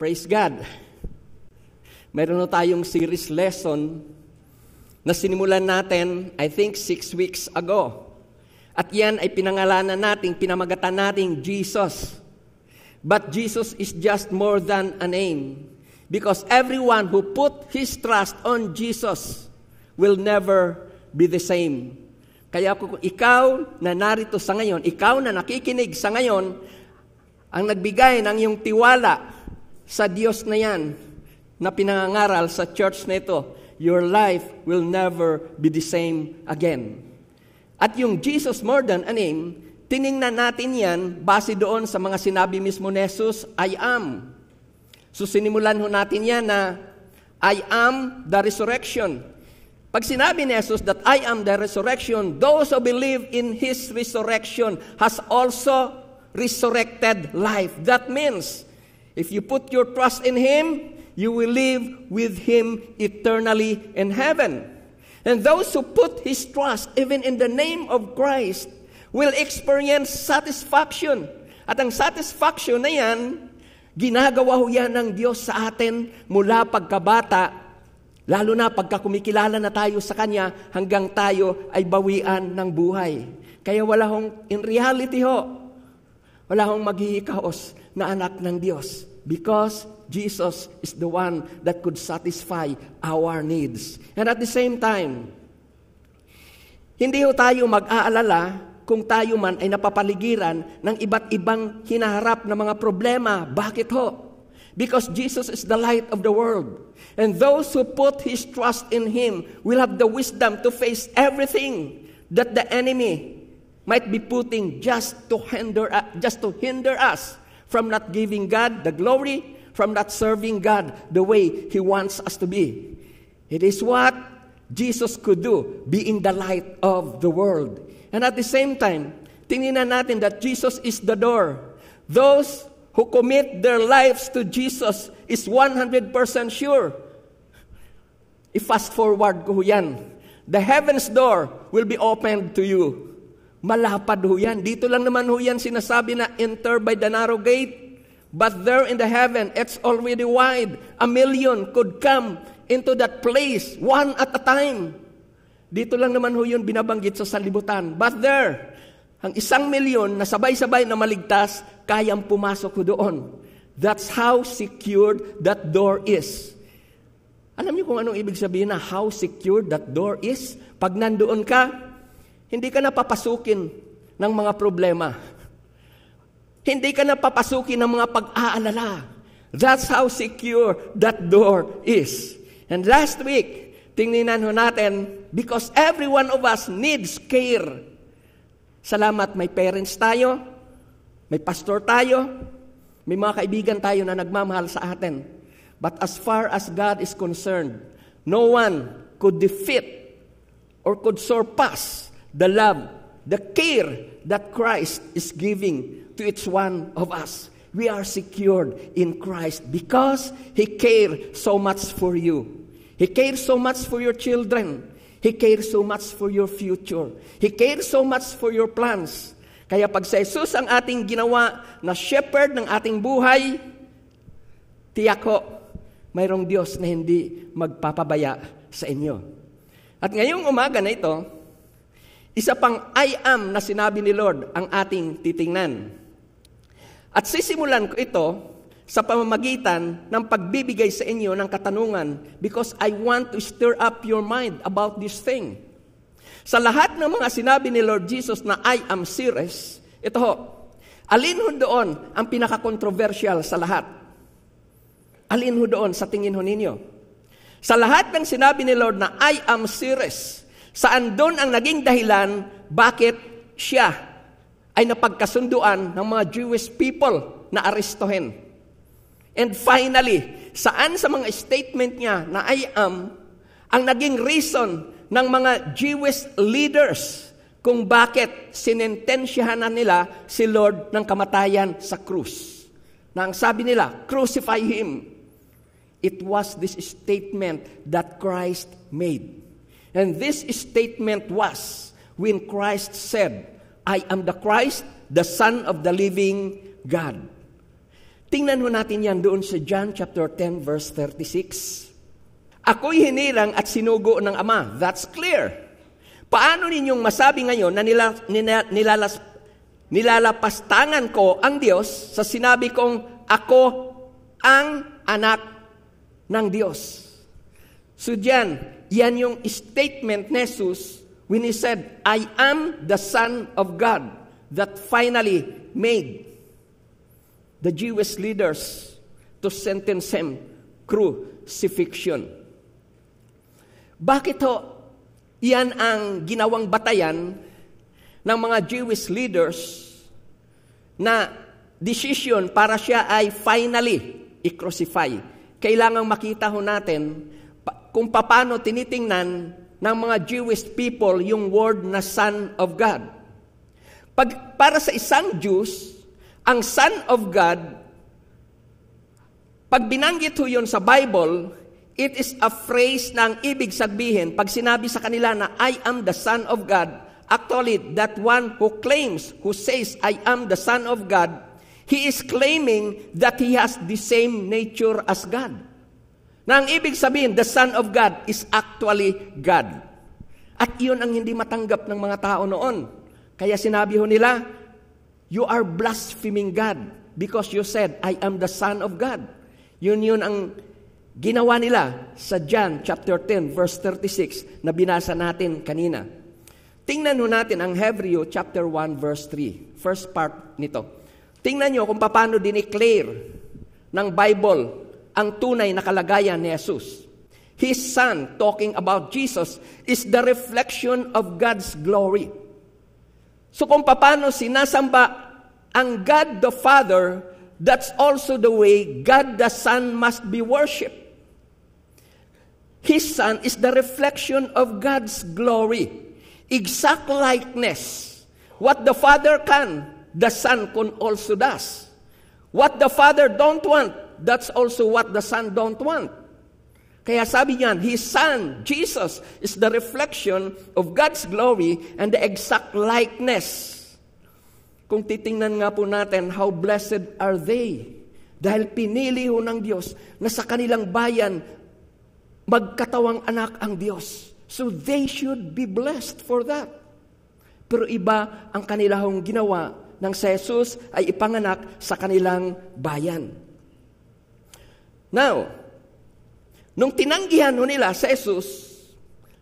Praise God. Meron na tayong series lesson na sinimulan natin, I think, six weeks ago. At yan ay pinangalanan natin, pinamagatan natin Jesus. But Jesus is just more than a name. Because everyone who put his trust on Jesus will never be the same. Kaya kung ikaw na narito sa ngayon, ikaw na nakikinig sa ngayon, ang nagbigay ng iyong tiwala sa Diyos na yan na pinangangaral sa church na ito, your life will never be the same again. At yung Jesus more than a name, tiningnan natin yan base doon sa mga sinabi mismo ni Jesus, I am. So sinimulan ho natin yan na I am the resurrection. Pag sinabi ni Jesus that I am the resurrection, those who believe in His resurrection has also resurrected life. That means If you put your trust in Him, you will live with Him eternally in heaven. And those who put His trust even in the name of Christ will experience satisfaction. At ang satisfaction na yan, ginagawa ho yan ng Diyos sa atin mula pagkabata, lalo na pagka kumikilala na tayo sa Kanya hanggang tayo ay bawian ng buhay. Kaya wala hong, in reality ho, wala hong maghihikaos na anak ng Diyos because Jesus is the one that could satisfy our needs. And at the same time, hindi ho tayo mag-aalala kung tayo man ay napapaligiran ng iba't ibang hinaharap na mga problema. Bakit ho? Because Jesus is the light of the world. And those who put His trust in Him will have the wisdom to face everything that the enemy might be putting just to hinder, uh, just to hinder us from not giving God the glory, from not serving God the way He wants us to be. It is what Jesus could do, being the light of the world. And at the same time, tingnan natin that Jesus is the door. Those who commit their lives to Jesus is 100% sure. I-fast forward ko yan. The heaven's door will be opened to you. Malapad ho yan. Dito lang naman ho yan sinasabi na enter by the narrow gate. But there in the heaven, it's already wide. A million could come into that place, one at a time. Dito lang naman ho yun binabanggit sa salibutan. But there, ang isang milyon na sabay-sabay na maligtas, kayang pumasok ho doon. That's how secured that door is. Alam niyo kung anong ibig sabihin na how secured that door is? Pag nandoon ka, hindi ka na papasukin ng mga problema. Hindi ka na papasukin ng mga pag-aalala. That's how secure that door is. And last week, tingnan ho natin, because every one of us needs care. Salamat, may parents tayo, may pastor tayo, may mga kaibigan tayo na nagmamahal sa atin. But as far as God is concerned, no one could defeat or could surpass the love, the care that Christ is giving to each one of us. We are secured in Christ because He cares so much for you. He cares so much for your children. He cares so much for your future. He cares so much for your plans. Kaya pag sa Jesus ang ating ginawa na shepherd ng ating buhay, tiyak ko, mayroong Diyos na hindi magpapabaya sa inyo. At ngayong umaga na ito, isa pang I am na sinabi ni Lord ang ating titingnan. At sisimulan ko ito sa pamamagitan ng pagbibigay sa inyo ng katanungan because I want to stir up your mind about this thing. Sa lahat ng mga sinabi ni Lord Jesus na I am serious, ito ho, alin ho doon ang pinaka-controversial sa lahat? Alin ho doon sa tingin ho ninyo? Sa lahat ng sinabi ni Lord na I am serious, Saan doon ang naging dahilan bakit siya ay napagkasunduan ng mga Jewish people na arestohin. And finally, saan sa mga statement niya na I am ang naging reason ng mga Jewish leaders kung bakit sinentensyahan na nila si Lord ng kamatayan sa krus. Na ang sabi nila, crucify Him. It was this statement that Christ made. And this statement was when Christ said, I am the Christ, the Son of the living God. Tingnan mo natin yan doon sa John chapter 10 verse 36. Ako'y hinirang at sinugo ng Ama. That's clear. Paano ninyong masabi ngayon na nila, nila, nilalas, nilalapastangan ko ang Diyos sa sinabi kong ako ang anak ng Diyos? So dyan, yan yung statement ni Jesus when He said, I am the Son of God that finally made the Jewish leaders to sentence him crucifixion. Bakit ho? Yan ang ginawang batayan ng mga Jewish leaders na decision para siya ay finally i-crucify. Kailangang makita ho natin kung paano tinitingnan ng mga Jewish people yung word na Son of God. Pag, para sa isang Jews, ang Son of God, pag binanggit ho yun sa Bible, it is a phrase na ang ibig sabihin, pag sinabi sa kanila na I am the Son of God, actually, that one who claims, who says, I am the Son of God, he is claiming that he has the same nature as God. Na ang ibig sabihin, the Son of God is actually God. At iyon ang hindi matanggap ng mga tao noon. Kaya sinabi ho nila, You are blaspheming God because you said, I am the Son of God. Yun yun ang ginawa nila sa John chapter 10 verse 36 na binasa natin kanina. Tingnan ho natin ang Hebreo chapter 1 verse 3. First part nito. Tingnan nyo kung paano dineclare ng Bible ang tunay na kalagayan ni Jesus. His Son, talking about Jesus, is the reflection of God's glory. So kung paano sinasamba ang God the Father, that's also the way God the Son must be worshipped. His Son is the reflection of God's glory, exact likeness. What the Father can, the Son can also does. What the Father don't want, that's also what the Son don't want. Kaya sabi niyan, His Son, Jesus, is the reflection of God's glory and the exact likeness. Kung titingnan nga po natin, how blessed are they? Dahil pinili ho ng Diyos na sa kanilang bayan, magkatawang anak ang Diyos. So they should be blessed for that. Pero iba ang kanilang ginawa ng si Jesus ay ipanganak sa kanilang bayan. Now, Nung tinanggihan ho nila sa Jesus,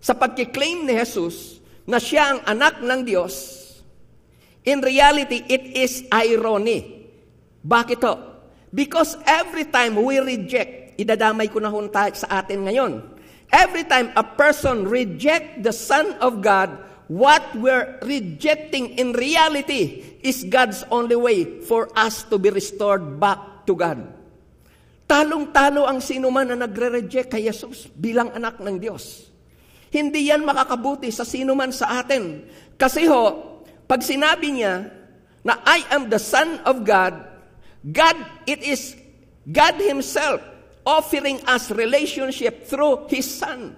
sa pagkiklaim ni Jesus na siya ang anak ng Diyos, in reality, it is irony. Bakit ho? Because every time we reject, idadamay ko na hunta sa atin ngayon, every time a person reject the Son of God, what we're rejecting in reality is God's only way for us to be restored back to God. Talong-talo ang sino man na nagre-reject kay Jesus bilang anak ng Diyos. Hindi yan makakabuti sa sino man sa atin. Kasi ho, pag sinabi niya na I am the Son of God, God, it is God Himself offering us relationship through His Son.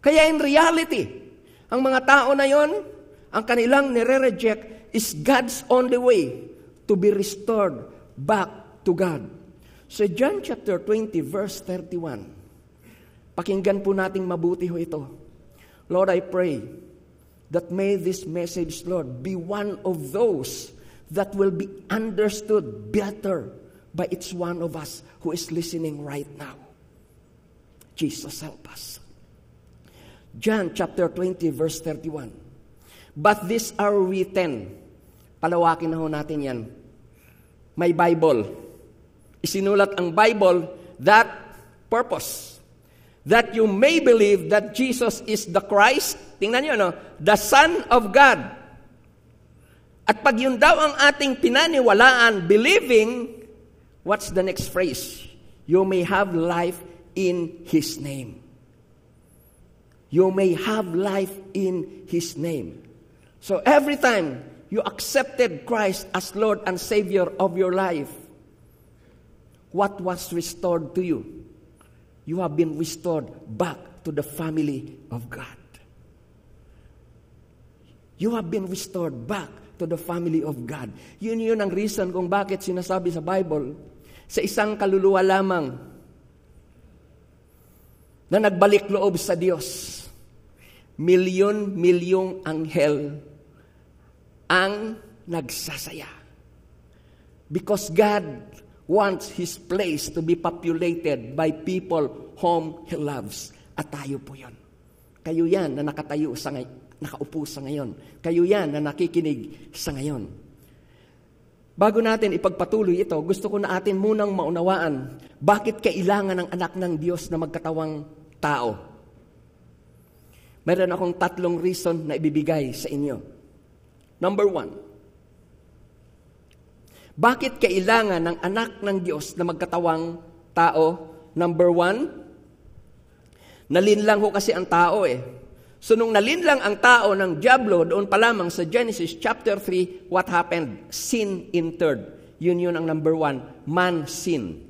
Kaya in reality, ang mga tao na yon, ang kanilang nire-reject is God's only way to be restored back to God. Sa John chapter 20 verse 31, pakinggan po nating mabuti ho ito. Lord, I pray that may this message, Lord, be one of those that will be understood better by each one of us who is listening right now. Jesus, help us. John chapter 20 verse 31. But these are written. Palawakin na ho natin yan. May Bible isinulat ang Bible that purpose. That you may believe that Jesus is the Christ, tingnan nyo, no? the Son of God. At pag yun daw ang ating pinaniwalaan, believing, what's the next phrase? You may have life in His name. You may have life in His name. So every time you accepted Christ as Lord and Savior of your life, what was restored to you? You have been restored back to the family of God. You have been restored back to the family of God. Yun yun ang reason kung bakit sinasabi sa Bible, sa isang kaluluwa lamang na nagbalik loob sa Diyos, milyon-milyong anghel ang nagsasaya. Because God wants His place to be populated by people whom He loves. At tayo po yon. Kayo yan na nakatayo sa ngay- nakaupo sa ngayon. Kayo yan na nakikinig sa ngayon. Bago natin ipagpatuloy ito, gusto ko na atin munang maunawaan bakit kailangan ng anak ng Diyos na magkatawang tao. Meron akong tatlong reason na ibibigay sa inyo. Number one, bakit kailangan ng anak ng Diyos na magkatawang tao? Number one, nalinlang ho kasi ang tao eh. So nung nalinlang ang tao ng Diablo, doon pa lamang sa Genesis chapter 3, what happened? Sin entered. Yun yun ang number one, man sin.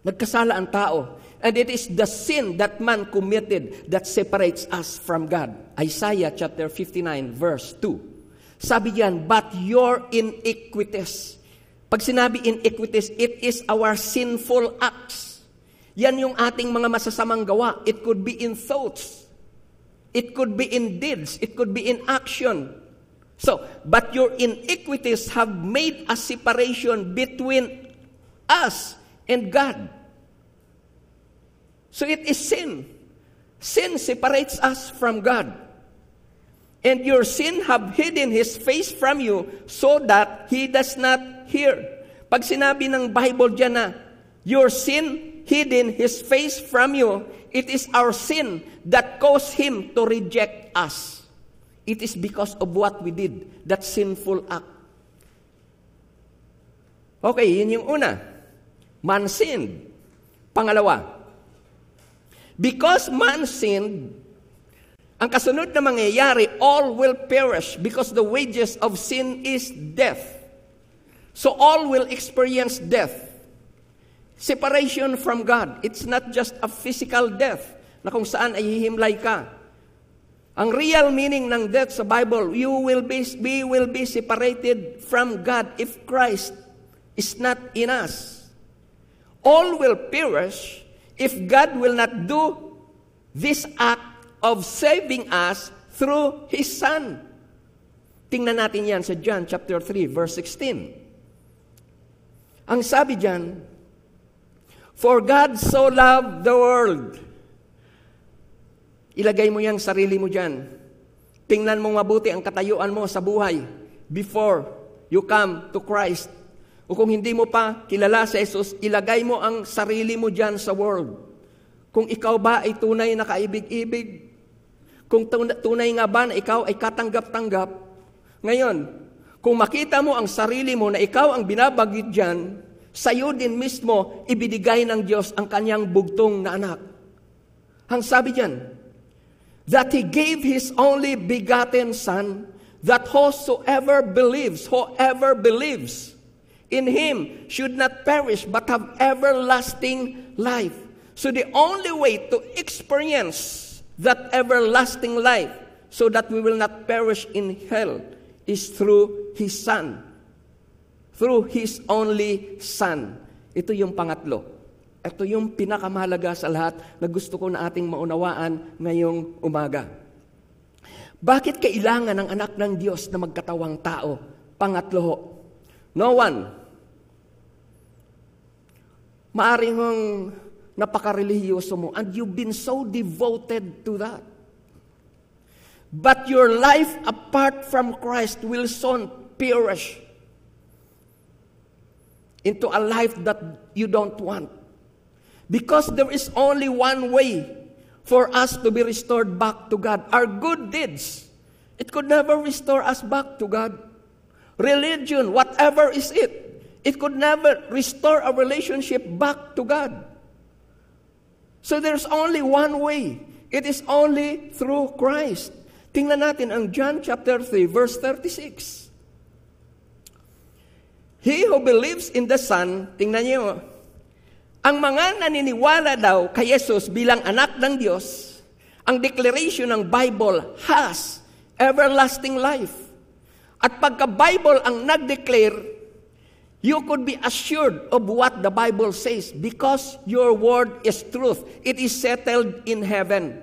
Nagkasala ang tao. And it is the sin that man committed that separates us from God. Isaiah chapter 59 verse 2. Sabi diyan, but your iniquities. Pag sinabi iniquities, it is our sinful acts. Yan yung ating mga masasamang gawa. It could be in thoughts. It could be in deeds. It could be in action. So, but your iniquities have made a separation between us and God. So it is sin. Sin separates us from God. And your sin have hidden His face from you so that He does not hear. Pag sinabi ng Bible dyan na, your sin hidden His face from you, it is our sin that caused Him to reject us. It is because of what we did, that sinful act. Okay, yun yung una. Man sinned. Pangalawa, because man sinned, ang kasunod na mangyayari, all will perish because the wages of sin is death. So all will experience death. Separation from God. It's not just a physical death na kung saan ay hihimlay ka. Ang real meaning ng death sa Bible, you will be, we will be separated from God if Christ is not in us. All will perish if God will not do this act of saving us through His Son. Tingnan natin yan sa John chapter 3, verse 16. Ang sabi diyan, For God so loved the world. Ilagay mo yung sarili mo diyan. Tingnan mo mabuti ang katayuan mo sa buhay before you come to Christ. O kung hindi mo pa kilala sa Jesus, ilagay mo ang sarili mo diyan sa world. Kung ikaw ba ay tunay na kaibig-ibig, kung tunay nga ba na ikaw ay katanggap-tanggap, ngayon, kung makita mo ang sarili mo na ikaw ang binabagit dyan, sa'yo din mismo ibinigay ng Diyos ang kanyang bugtong na anak. Ang sabi dyan, that He gave His only begotten Son, that whosoever believes, whoever believes in Him should not perish but have everlasting life. So the only way to experience that everlasting life so that we will not perish in hell is through His Son. Through His only Son. Ito yung pangatlo. Ito yung pinakamahalaga sa lahat na gusto ko na ating maunawaan ngayong umaga. Bakit kailangan ng anak ng Diyos na magkatawang tao? Pangatlo No one. Maaring napakarelihiyoso mo and you've been so devoted to that. But your life apart from Christ will soon perish into a life that you don't want. Because there is only one way for us to be restored back to God. Our good deeds, it could never restore us back to God. Religion, whatever is it, it could never restore a relationship back to God. So there's only one way. It is only through Christ. Tingnan natin ang John chapter 3 verse 36. He who believes in the Son, tingnan niyo, ang mga naniniwala daw kay Jesus bilang anak ng Diyos, ang declaration ng Bible has everlasting life. At pagka Bible ang nag-declare, you could be assured of what the Bible says because your word is truth. It is settled in heaven.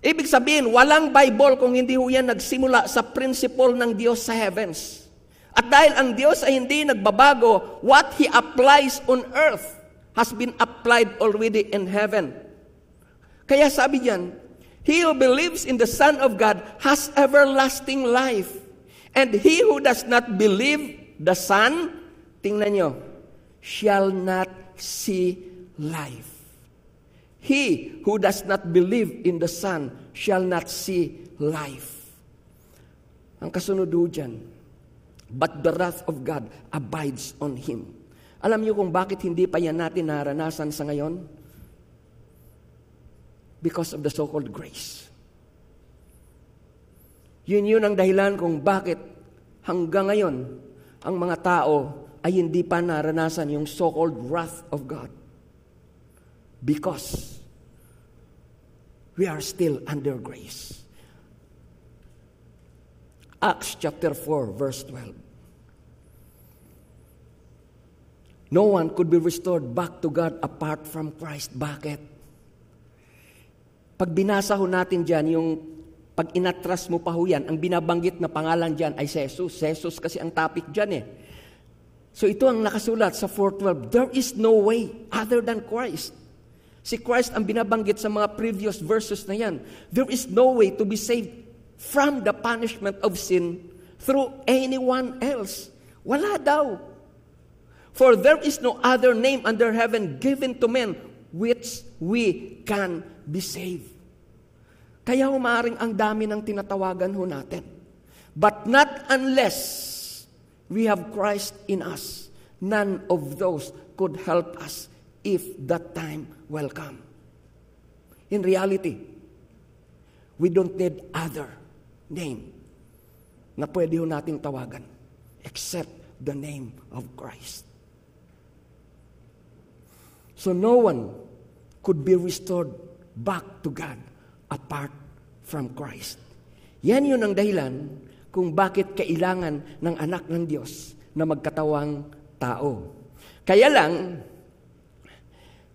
Ibig sabihin, walang Bible kung hindi ho yan nagsimula sa principle ng Diyos sa heavens. At dahil ang Diyos ay hindi nagbabago, what He applies on earth has been applied already in heaven. Kaya sabi diyan, He who believes in the Son of God has everlasting life. And he who does not believe the Son, tingnan nyo, shall not see life. He who does not believe in the Son shall not see life. Ang kasunod dyan, but the wrath of God abides on him. Alam niyo kung bakit hindi pa yan natin naranasan sa ngayon? because of the so-called grace. Yun yun ang dahilan kung bakit hanggang ngayon ang mga tao ay hindi pa naranasan yung so-called wrath of God. Because we are still under grace. Acts chapter 4 verse 12. No one could be restored back to God apart from Christ. Bakit? Pag binasa ho natin dyan, yung pag inatras mo pa ho yan, ang binabanggit na pangalan dyan ay Jesus. Jesus kasi ang topic dyan eh. So ito ang nakasulat sa 4.12. There is no way other than Christ. Si Christ ang binabanggit sa mga previous verses na yan. There is no way to be saved from the punishment of sin through anyone else. Wala daw. For there is no other name under heaven given to men which we can be saved. Kaya umaring ang dami ng tinatawagan ho natin. But not unless we have Christ in us. None of those could help us if that time will come. In reality, we don't need other name na pwede ho nating tawagan except the name of Christ. So no one could be restored back to God apart from Christ. Yan yun ang dahilan kung bakit kailangan ng anak ng Diyos na magkatawang tao. Kaya lang,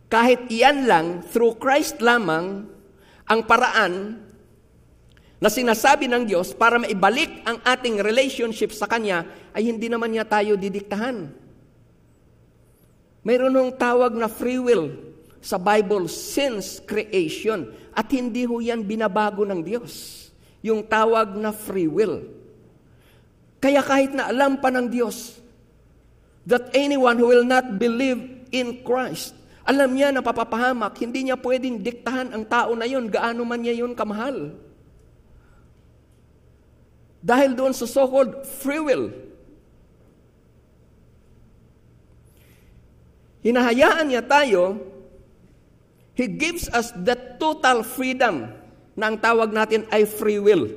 kahit iyan lang, through Christ lamang, ang paraan na sinasabi ng Diyos para maibalik ang ating relationship sa Kanya ay hindi naman niya tayo didiktahan. Mayroon nung tawag na free will sa Bible since creation. At hindi ho yan binabago ng Diyos. Yung tawag na free will. Kaya kahit na alam pa ng Diyos that anyone who will not believe in Christ, alam niya na papapahamak, hindi niya pwedeng diktahan ang tao na yun, gaano man niya yun kamahal. Dahil doon sa so-called free will, hinahayaan niya tayo He gives us the total freedom na ang tawag natin ay free will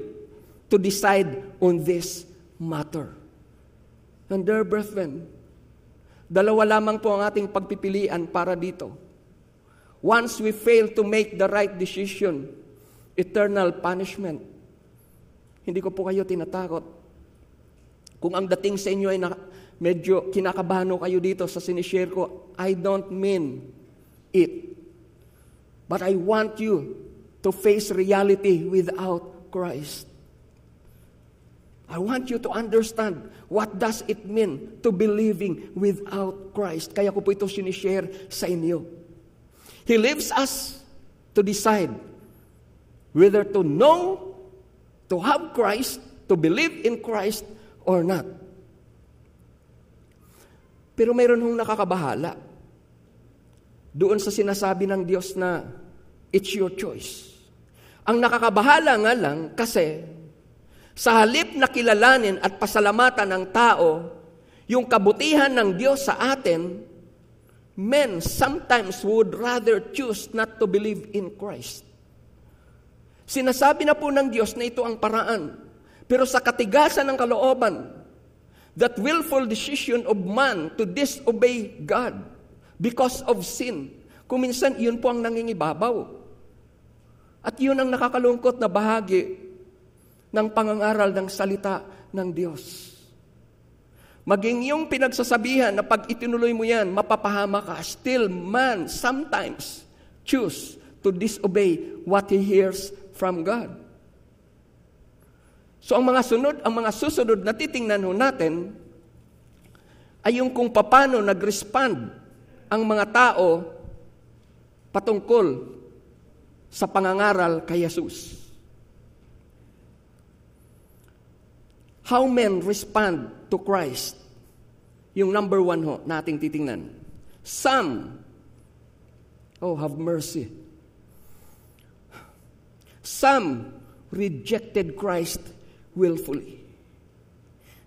to decide on this matter. And dear brethren, dalawa lamang po ang ating pagpipilian para dito. Once we fail to make the right decision, eternal punishment. Hindi ko po kayo tinatakot. Kung ang dating sa inyo ay na, medyo kinakabahan kayo dito sa sinishare ko, I don't mean it. But I want you to face reality without Christ. I want you to understand what does it mean to be living without Christ. Kaya ko po ito sinishare sa inyo. He leaves us to decide whether to know, to have Christ, to believe in Christ, or not. Pero mayroon hong nakakabahala doon sa sinasabi ng Diyos na it's your choice. Ang nakakabahala nga lang kasi sa halip na kilalanin at pasalamatan ng tao yung kabutihan ng Diyos sa atin, men sometimes would rather choose not to believe in Christ. Sinasabi na po ng Diyos na ito ang paraan. Pero sa katigasan ng kalooban, that willful decision of man to disobey God because of sin. Kung minsan, iyon po ang nangingibabaw. At iyon ang nakakalungkot na bahagi ng pangangaral ng salita ng Diyos. Maging yung pinagsasabihan na pag itinuloy mo yan, mapapahama ka, still man sometimes choose to disobey what he hears from God. So ang mga sunod, ang mga susunod na titingnan ho natin ay yung kung paano nag-respond ang mga tao patungkol sa pangangaral kay Jesus. How men respond to Christ. Yung number one ho, nating titingnan. Some, oh, have mercy. Some rejected Christ willfully.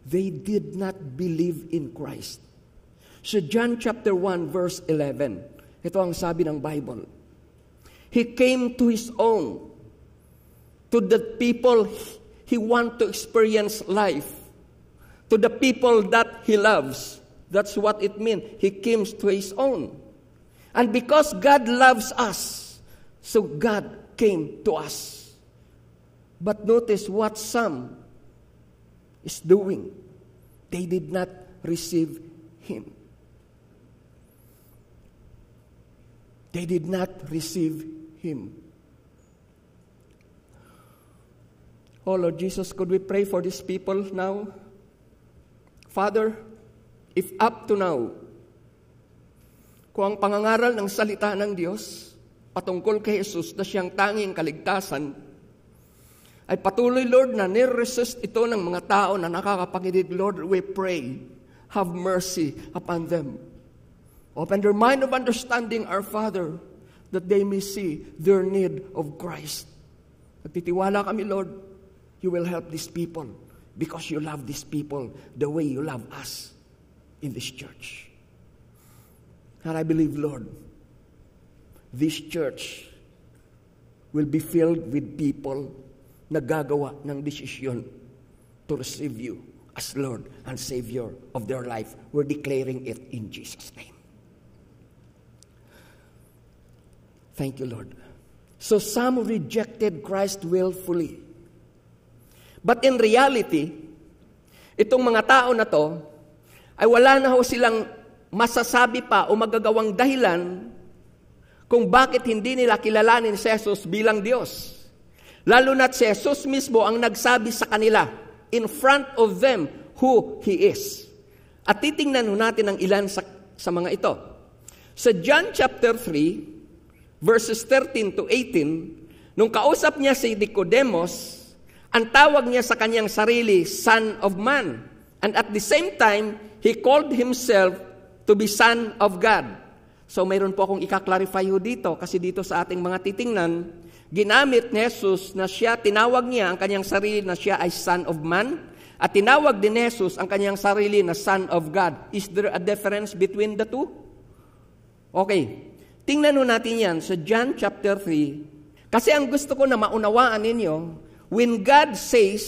They did not believe in Christ. So John chapter 1 verse 11, ito ang sabi ng Bible. He came to His own, to the people He wants to experience life to the people that He loves. That's what it means. He came to His own. And because God loves us, so God came to us. But notice what some is doing. They did not receive Him. They did not receive Him. Oh Lord Jesus, could we pray for these people now? Father, if up to now, kung ang pangangaral ng salita ng Diyos patungkol kay Jesus na siyang tanging kaligtasan, ay patuloy, Lord, na niresist ito ng mga tao na nakakapakinig, Lord, we pray, have mercy upon them. Open their mind of understanding, our Father, that they may see their need of Christ. Nagtitiwala kami, Lord, you will help these people because you love these people the way you love us in this church. And I believe, Lord, this church will be filled with people na gagawa ng desisyon to receive you as Lord and Savior of their life. We're declaring it in Jesus' name. Thank you, Lord. So some rejected Christ willfully. But in reality, itong mga tao na to, ay wala na ho silang masasabi pa o magagawang dahilan kung bakit hindi nila kilalanin si Jesus bilang Diyos. Lalo na't si Jesus mismo ang nagsabi sa kanila in front of them who He is. At titingnan ho natin ang ilan sa, sa mga ito. Sa John chapter 3, verses 13 to 18, nung kausap niya si Nicodemus, ang tawag niya sa kanyang sarili, Son of Man. And at the same time, he called himself to be Son of God. So mayroon po akong ikaklarify ho dito kasi dito sa ating mga titingnan, ginamit ni Jesus na siya, tinawag niya ang kanyang sarili na siya ay Son of Man at tinawag din ni Jesus ang kanyang sarili na Son of God. Is there a difference between the two? Okay. Tingnan ho natin yan sa John chapter 3. Kasi ang gusto ko na maunawaan ninyo, when God says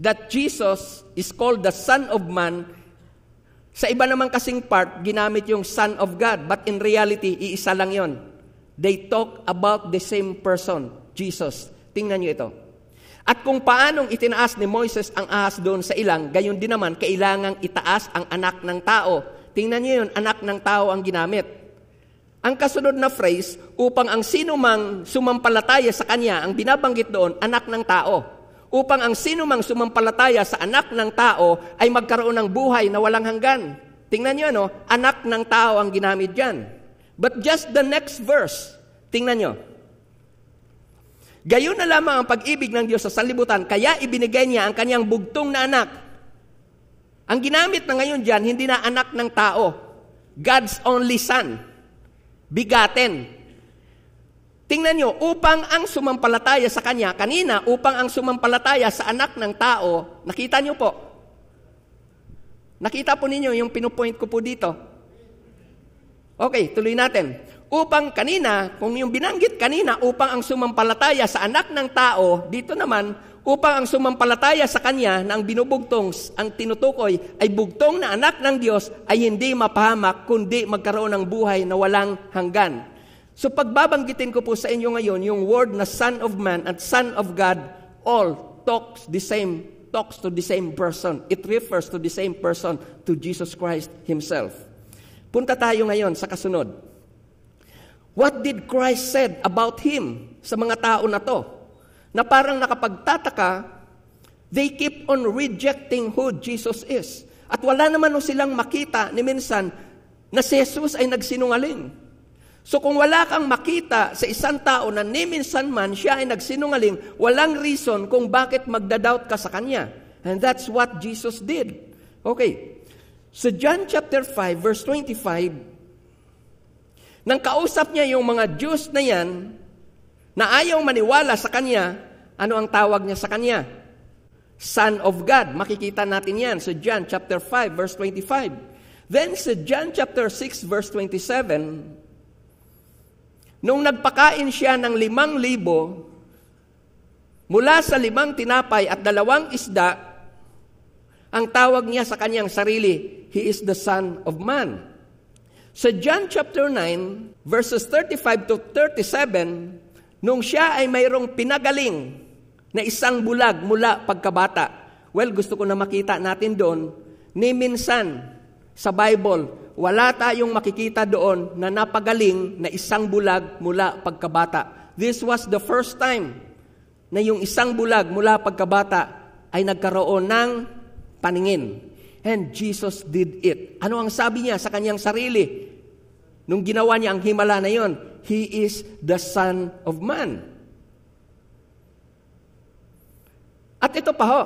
that Jesus is called the Son of Man, sa iba naman kasing part, ginamit yung Son of God, but in reality, iisa lang yon. They talk about the same person, Jesus. Tingnan nyo ito. At kung paanong itinaas ni Moises ang ahas doon sa ilang, gayon din naman, kailangang itaas ang anak ng tao. Tingnan nyo yun, anak ng tao ang ginamit. Ang kasunod na phrase, upang ang sino mang sumampalataya sa kanya, ang binabanggit doon, anak ng tao. Upang ang sino mang sumampalataya sa anak ng tao ay magkaroon ng buhay na walang hanggan. Tingnan nyo, ano, anak ng tao ang ginamit dyan. But just the next verse, tingnan nyo. Gayon na lamang ang pag-ibig ng Diyos sa sanlibutan, kaya ibinigay niya ang kanyang bugtong na anak. Ang ginamit na ngayon dyan, hindi na anak ng tao, God's only son bigaten. Tingnan nyo, upang ang sumampalataya sa Kanya, kanina, upang ang sumampalataya sa anak ng tao, nakita nyo po. Nakita po ninyo yung pinupoint ko po dito. Okay, tuloy natin. Upang kanina, kung yung binanggit kanina, upang ang sumampalataya sa anak ng tao, dito naman, upang ang sumampalataya sa Kanya na ang binubugtong, ang tinutukoy ay bugtong na anak ng Diyos ay hindi mapahamak, kundi magkaroon ng buhay na walang hanggan. So pagbabanggitin ko po sa inyo ngayon yung word na Son of Man at Son of God all talks the same talks to the same person. It refers to the same person, to Jesus Christ Himself. Punta tayo ngayon sa kasunod. What did Christ said about Him sa mga tao na to? Na parang nakapagtataka, they keep on rejecting who Jesus is. At wala naman silang makita ni minsan na si Jesus ay nagsinungaling. So kung wala kang makita sa isang tao na ni minsan man siya ay nagsinungaling, walang reason kung bakit magdadoubt ka sa kanya. And that's what Jesus did. Okay. Sa so John chapter 5 verse 25, nang kausap niya yung mga Jews na yan, na ayaw maniwala sa kanya, ano ang tawag niya sa kanya? Son of God. Makikita natin yan sa so John chapter 5 verse 25. Then sa John chapter 6 verse 27, Nung nagpakain siya ng limang libo, mula sa limang tinapay at dalawang isda, ang tawag niya sa kanyang sarili, He is the Son of Man. Sa John chapter 9, verses 35 to 37, nung siya ay mayroong pinagaling na isang bulag mula pagkabata. Well, gusto ko na makita natin doon, ni minsan sa Bible, wala tayong makikita doon na napagaling na isang bulag mula pagkabata. This was the first time na yung isang bulag mula pagkabata ay nagkaroon ng paningin. And Jesus did it. Ano ang sabi niya sa kanyang sarili? Nung ginawa niya ang himala na yon, He is the Son of Man. At ito pa ho,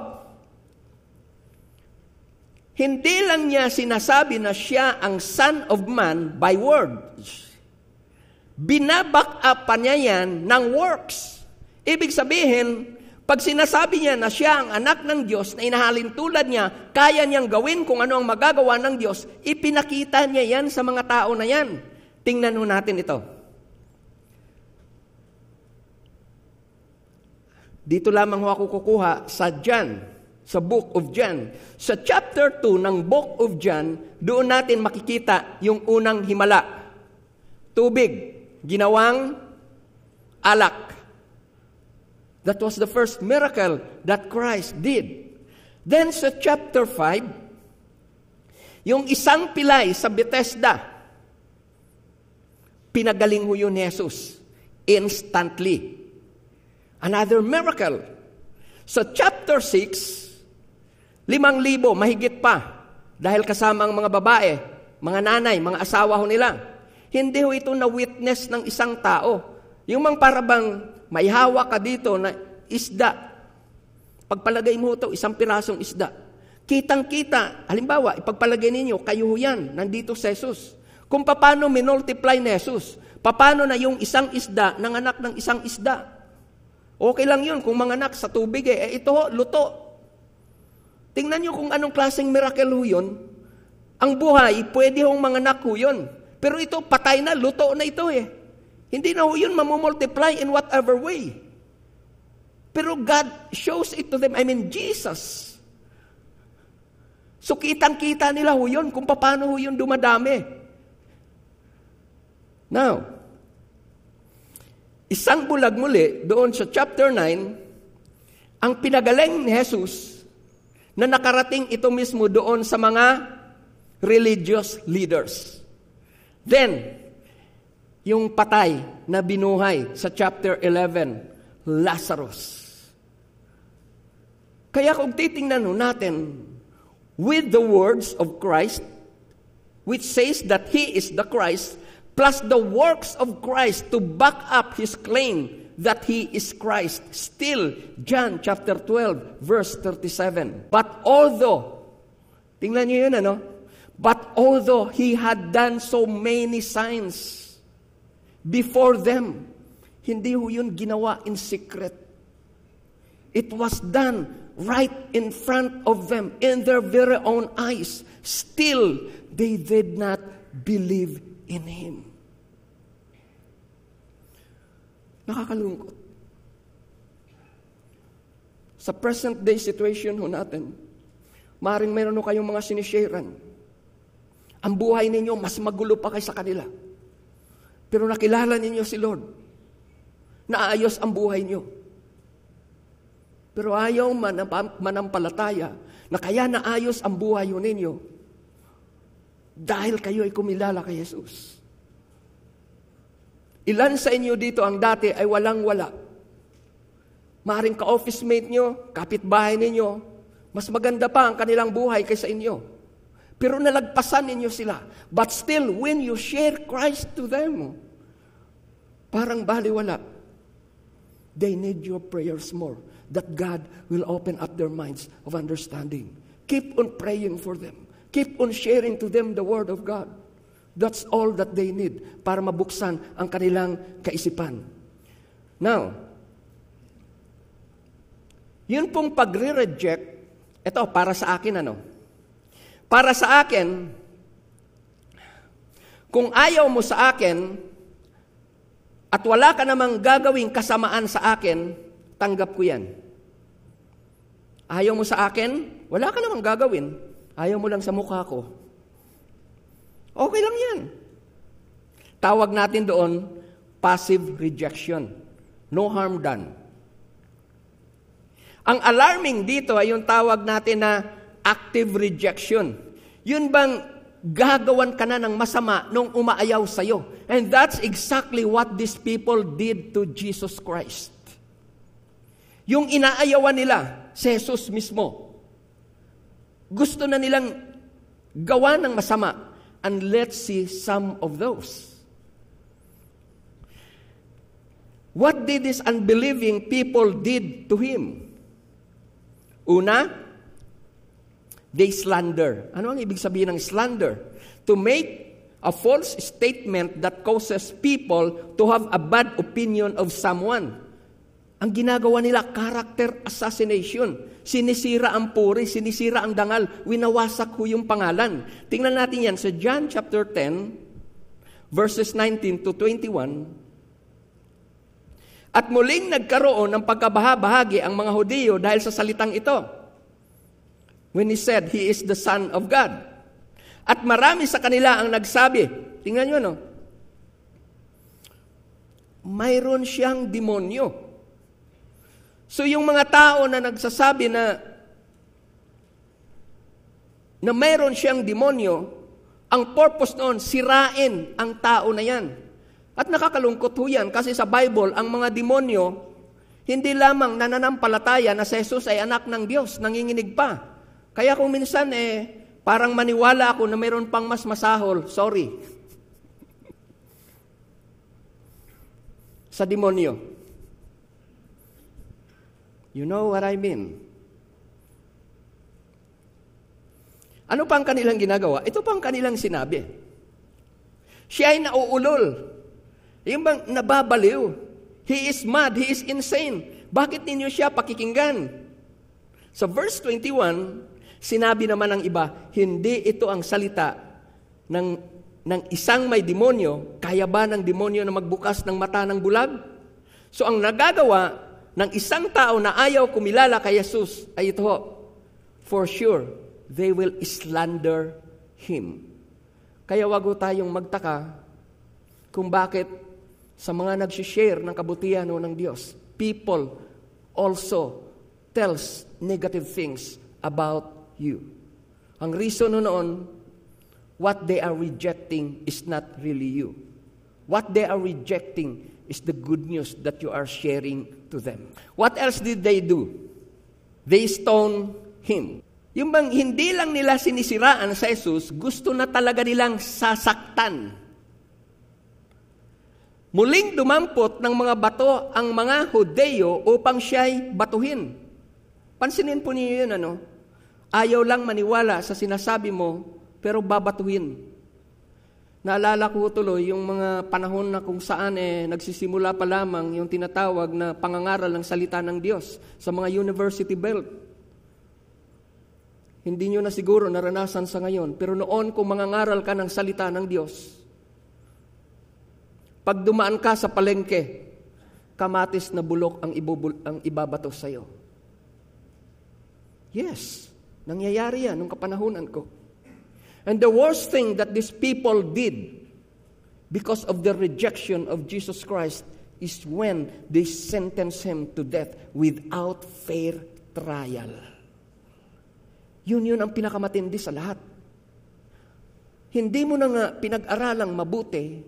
hindi lang niya sinasabi na siya ang Son of Man by words. Binaback up pa niya yan ng works. Ibig sabihin, pag sinasabi niya na siya ang anak ng Diyos na inahalin tulad niya, kaya niyang gawin kung ano ang magagawa ng Diyos, ipinakita niya yan sa mga tao na yan. Tingnan natin ito. Dito lamang ako kukuha sa John sa book of John. Sa chapter 2 ng book of John, doon natin makikita yung unang himala. Tubig, ginawang alak. That was the first miracle that Christ did. Then sa chapter 5, yung isang pilay sa Bethesda, pinagaling ho yun ni Jesus instantly. Another miracle. Sa chapter 6, Limang libo, mahigit pa. Dahil kasama ang mga babae, mga nanay, mga asawa ho nila. Hindi ho ito na witness ng isang tao. Yung mang parabang may hawak ka dito na isda. Pagpalagay mo ito, isang pirasong isda. Kitang-kita, halimbawa, ipagpalagay ninyo, kayo yan, nandito si Jesus. Kung paano minultiply ni Jesus, paano na yung isang isda ng anak ng isang isda. Okay lang yun kung mga anak sa tubig eh, eh ito luto. Tingnan nyo kung anong klaseng miracle ho yun. Ang buhay, pwede hong manganak ho yun. Pero ito, patay na, luto na ito eh. Hindi na ho yun mamumultiply in whatever way. Pero God shows it to them. I mean, Jesus. So kitang-kita nila ho yun kung paano ho yun dumadami. Now, isang bulag muli doon sa chapter 9, ang pinagaling ni Jesus na nakarating ito mismo doon sa mga religious leaders. Then, yung patay na binuhay sa chapter 11, Lazarus. Kaya kung titingnan natin, with the words of Christ, which says that He is the Christ, plus the works of Christ to back up His claim that He is Christ. Still, John chapter 12, verse 37. But although, tingnan niyo yun ano, but although He had done so many signs before them, hindi ho yun ginawa in secret. It was done right in front of them, in their very own eyes. Still, they did not believe in Him. Nakakalungkot. Sa present day situation ho natin, maring meron ho kayong mga sinisharean. Ang buhay ninyo mas magulo pa kaysa kanila. Pero nakilala ninyo si Lord. Naayos ang buhay niyo. Pero ayaw manampalataya na kaya naayos ang buhay ninyo dahil kayo ay kumilala kay Jesus. Ilan sa inyo dito ang dati ay walang-wala. Maaring ka-office mate nyo, kapitbahay ninyo, mas maganda pa ang kanilang buhay kaysa inyo. Pero nalagpasan ninyo sila. But still, when you share Christ to them, parang baliwala. They need your prayers more. That God will open up their minds of understanding. Keep on praying for them. Keep on sharing to them the Word of God. That's all that they need para mabuksan ang kanilang kaisipan. Now, yun pong pagre-reject, ito, para sa akin ano? Para sa akin, kung ayaw mo sa akin, at wala ka namang gagawing kasamaan sa akin, tanggap ko yan. Ayaw mo sa akin, wala ka namang gagawin. Ayaw mo lang sa mukha ko. Okay lang yan. Tawag natin doon, passive rejection. No harm done. Ang alarming dito ay yung tawag natin na active rejection. Yun bang gagawan ka na ng masama nung umaayaw sa'yo. And that's exactly what these people did to Jesus Christ. Yung inaayawan nila, si Jesus mismo. Gusto na nilang gawa ng masama. And let's see some of those. What did these unbelieving people did to him? Una, they slander. Ano ang ibig sabihin ng slander? To make a false statement that causes people to have a bad opinion of someone. Ang ginagawa nila, character assassination. Sinisira ang puri, sinisira ang dangal, winawasak ho yung pangalan. Tingnan natin yan sa John chapter 10, verses 19 to 21. At muling nagkaroon ng pagkabahabahagi ang mga Hudiyo dahil sa salitang ito. When he said, He is the Son of God. At marami sa kanila ang nagsabi, tingnan nyo no, mayroon siyang demonyo. So yung mga tao na nagsasabi na na mayroon siyang demonyo, ang purpose noon, sirain ang tao na yan. At nakakalungkot ho yan kasi sa Bible, ang mga demonyo, hindi lamang nananampalataya na si Jesus ay anak ng Diyos, nanginginig pa. Kaya kung minsan eh, parang maniwala ako na mayroon pang mas masahol, sorry. sa demonyo. You know what I mean? Ano pa ang kanilang ginagawa? Ito pa ang kanilang sinabi. Siya ay nauulol. Yung bang nababaliw. He is mad. He is insane. Bakit ninyo siya pakikinggan? Sa verse 21, sinabi naman ng iba, hindi ito ang salita ng, ng isang may demonyo. Kaya ba ng demonyo na magbukas ng mata ng bulag? So ang nagagawa ng isang tao na ayaw kumilala kay Jesus ay ito, for sure, they will slander Him. Kaya wag tayong magtaka kung bakit sa mga nag-share ng kabutihan ng Diyos, people also tells negative things about you. Ang reason noon, what they are rejecting is not really you. What they are rejecting is the good news that you are sharing to them. What else did they do? They stoned him. Yung bang hindi lang nila sinisiraan sa Jesus, gusto na talaga nilang sasaktan. Muling dumampot ng mga bato ang mga Hudeo upang siya'y batuhin. Pansinin po niyo yun, ano? Ayaw lang maniwala sa sinasabi mo, pero babatuhin. Naalala ko tuloy yung mga panahon na kung saan eh, nagsisimula pa lamang yung tinatawag na pangangaral ng salita ng Diyos sa mga university belt. Hindi nyo na siguro naranasan sa ngayon, pero noon kung mangangaral ka ng salita ng Diyos, pag dumaan ka sa palengke, kamatis na bulok ang, ibubul- ang ibabato sa iyo. Yes, nangyayari yan nung kapanahunan ko. And the worst thing that these people did because of the rejection of Jesus Christ is when they sentence him to death without fair trial. Yun yun ang pinakamatindi sa lahat. Hindi mo na nga pinag-aralang mabuti,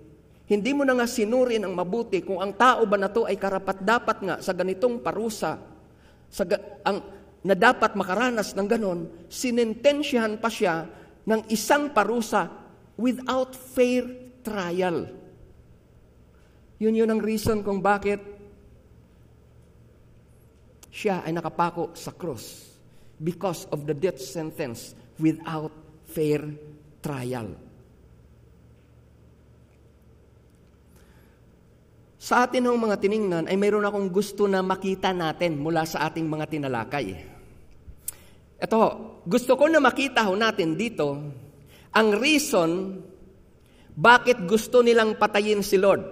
hindi mo na nga sinuri ng mabuti kung ang tao ba na to ay karapat-dapat nga sa ganitong parusa, sa ang, na dapat makaranas ng ganon, sinintensyahan pa siya ng isang parusa without fair trial. Yun yun ang reason kung bakit siya ay nakapako sa cross because of the death sentence without fair trial. Sa atin hong mga tiningnan ay mayroon akong gusto na makita natin mula sa ating mga tinalakay. Ito, gusto ko na makita ho natin dito ang reason bakit gusto nilang patayin si Lord.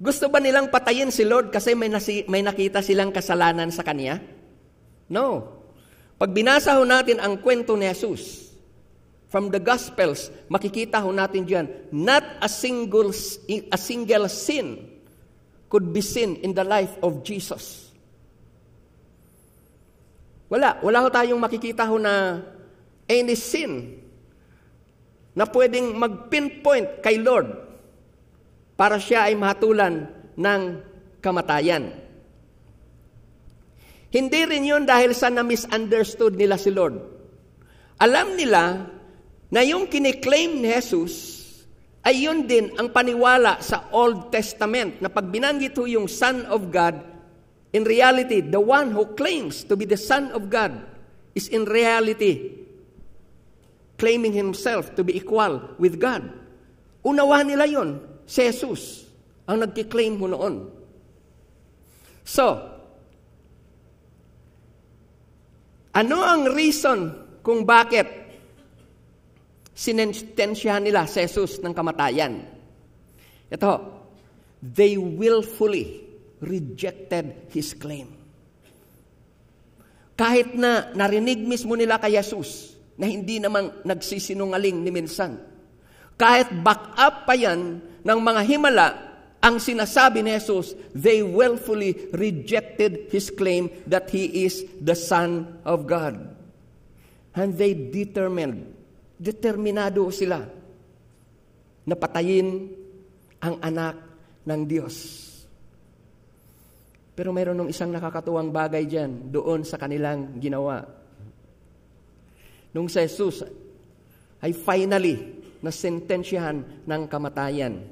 Gusto ba nilang patayin si Lord kasi may, nasi, may nakita silang kasalanan sa Kanya? No. Pag binasa ho natin ang kwento ni Jesus, from the Gospels, makikita ho natin diyan, not a single, a single sin could be seen in the life of Jesus. Wala. Wala ho tayong makikita ho na any sin na pwedeng mag-pinpoint kay Lord para siya ay mahatulan ng kamatayan. Hindi rin yun dahil sa na-misunderstood nila si Lord. Alam nila na yung kiniklaim ni Jesus ay yun din ang paniwala sa Old Testament na pag binanggit yung Son of God, in reality, the one who claims to be the Son of God is in reality claiming himself to be equal with God. Unawa nila yon Si Jesus ang nagkiklaim mo noon. So, ano ang reason kung bakit sinentensyahan nila si Jesus ng kamatayan? Ito, they willfully rejected His claim. Kahit na narinig mismo nila kay Jesus na hindi namang nagsisinungaling ni minsan. Kahit back up pa yan ng mga himala ang sinasabi ni Jesus, they willfully rejected His claim that He is the Son of God. And they determined, determinado sila na patayin ang anak ng Diyos. Pero mayroon nung isang nakakatuwang bagay dyan doon sa kanilang ginawa. Nung si Jesus ay finally na sentensyahan ng kamatayan.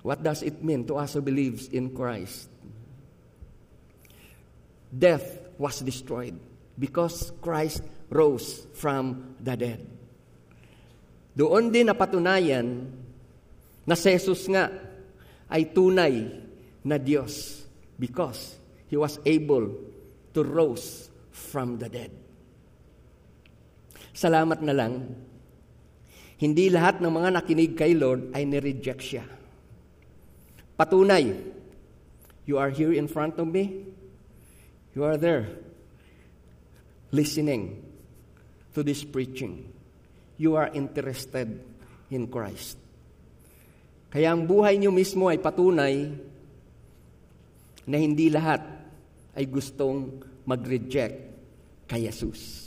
What does it mean to us who believes in Christ? Death was destroyed because Christ rose from the dead. Doon din napatunayan na si Jesus nga ay tunay na Diyos because He was able to rose from the dead. Salamat na lang hindi lahat ng mga nakinig kay Lord ay nireject siya. Patunay, you are here in front of me. You are there listening to this preaching. You are interested in Christ. Kaya ang buhay niyo mismo ay patunay na hindi lahat ay gustong mag-reject kay Jesus.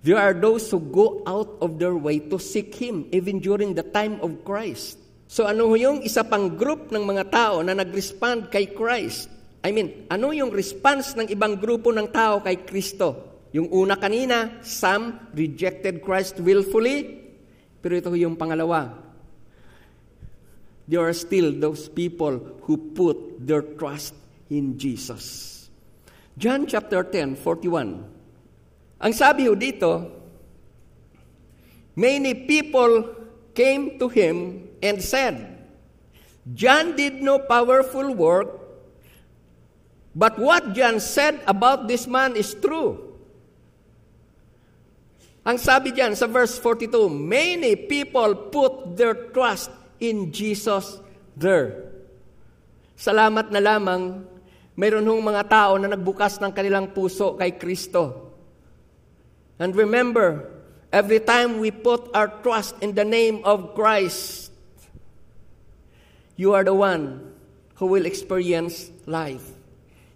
There are those who go out of their way to seek Him even during the time of Christ. So ano yung isa pang group ng mga tao na nag-respond kay Christ? I mean, ano yung response ng ibang grupo ng tao kay Kristo? Yung una kanina, some rejected Christ willfully. Pero ito yung pangalawa. There are still those people who put their trust in Jesus. John chapter 10, 41. Ang sabi ho dito, many people came to him and said, John did no powerful work, but what John said about this man is true. Ang sabi diyan sa verse 42, many people put their trust in Jesus there. Salamat na lamang, mayroon hong mga tao na nagbukas ng kanilang puso kay Kristo. And remember, every time we put our trust in the name of Christ, you are the one who will experience life.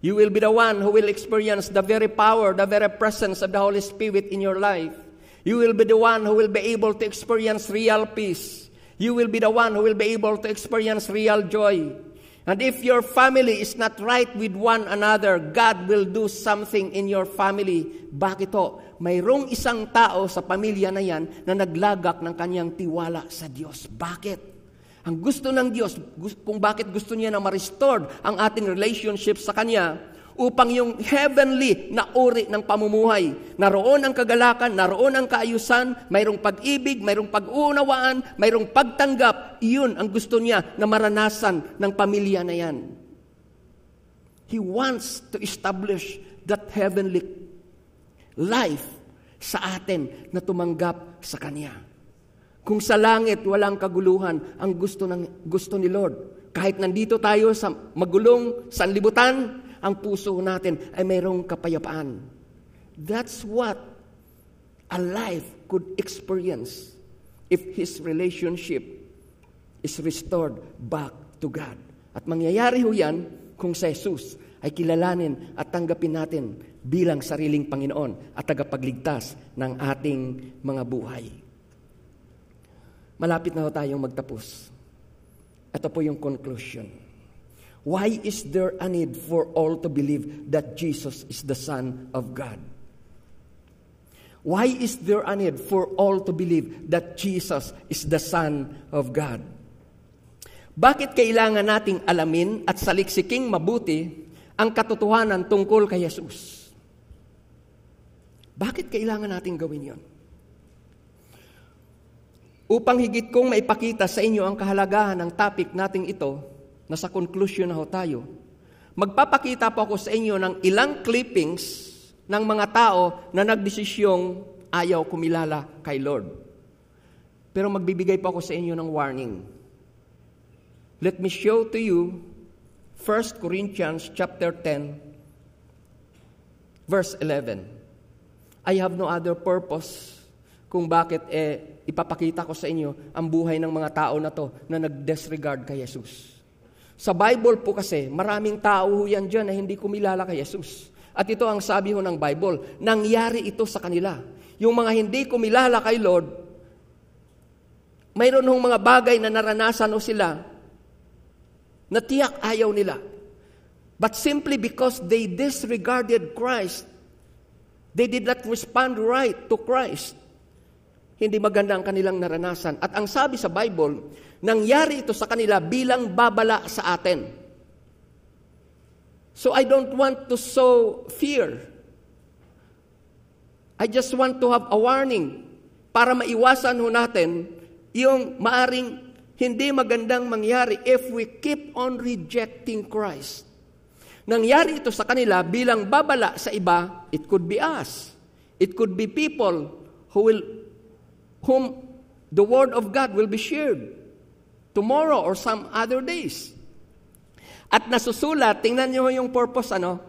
You will be the one who will experience the very power, the very presence of the Holy Spirit in your life. You will be the one who will be able to experience real peace. You will be the one who will be able to experience real joy. And if your family is not right with one another, God will do something in your family. Bakit ho? Mayroong isang tao sa pamilya na yan na naglagak ng kanyang tiwala sa Diyos. Bakit? Ang gusto ng Diyos, kung bakit gusto niya na ma-restore ang ating relationship sa Kanya, upang yung heavenly na uri ng pamumuhay, naroon ang kagalakan, naroon ang kaayusan, mayroong pag-ibig, mayroong pag-uunawaan, mayroong pagtanggap, iyon ang gusto niya na maranasan ng pamilya na yan. He wants to establish that heavenly life sa atin na tumanggap sa Kanya. Kung sa langit walang kaguluhan, ang gusto ng gusto ni Lord. Kahit nandito tayo sa magulong sanlibutan, ang puso natin ay mayroong kapayapaan. That's what a life could experience if his relationship is restored back to God. At mangyayari ho yan kung sa Jesus ay kilalanin at tanggapin natin bilang sariling Panginoon at tagapagligtas ng ating mga buhay. Malapit na ho tayong magtapos. Ito po yung conclusion. Why is there a need for all to believe that Jesus is the Son of God? Why is there a need for all to believe that Jesus is the Son of God? Bakit kailangan nating alamin at saliksiking mabuti ang katotohanan tungkol kay Jesus? Bakit kailangan nating gawin yon? Upang higit kong maipakita sa inyo ang kahalagahan ng topic nating ito, na sa conclusion na ho tayo, magpapakita po ako sa inyo ng ilang clippings ng mga tao na nagdesisyong ayaw kumilala kay Lord. Pero magbibigay po ako sa inyo ng warning. Let me show to you 1 Corinthians chapter 10 verse 11. I have no other purpose kung bakit eh ipapakita ko sa inyo ang buhay ng mga tao na to na nag-disregard kay Jesus. Sa Bible po kasi, maraming tao yan dyan na hindi kumilala kay Jesus. At ito ang sabi ho ng Bible, nangyari ito sa kanila. Yung mga hindi kumilala kay Lord, mayroon hong mga bagay na naranasan o sila na tiyak ayaw nila. But simply because they disregarded Christ, they did not respond right to Christ. Hindi maganda ang kanilang naranasan. At ang sabi sa Bible, nangyari ito sa kanila bilang babala sa atin. So I don't want to sow fear. I just want to have a warning para maiwasan ho natin yung maaring hindi magandang mangyari if we keep on rejecting Christ. Nangyari ito sa kanila bilang babala sa iba, it could be us. It could be people who will whom the Word of God will be shared tomorrow or some other days. At nasusulat, tingnan niyo yung purpose, ano?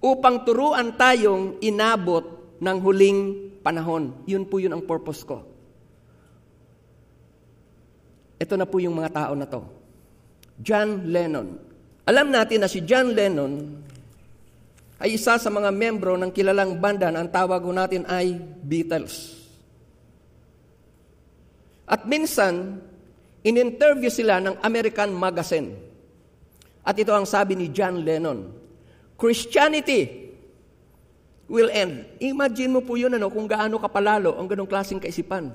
Upang turuan tayong inabot ng huling panahon. Yun po yun ang purpose ko. Ito na po yung mga tao na to. John Lennon. Alam natin na si John Lennon ay isa sa mga membro ng kilalang banda na ang tawag natin ay Beatles. At minsan, in-interview sila ng American Magazine. At ito ang sabi ni John Lennon, Christianity will end. Imagine mo po yun ano, kung gaano kapalalo ang ganong klaseng kaisipan.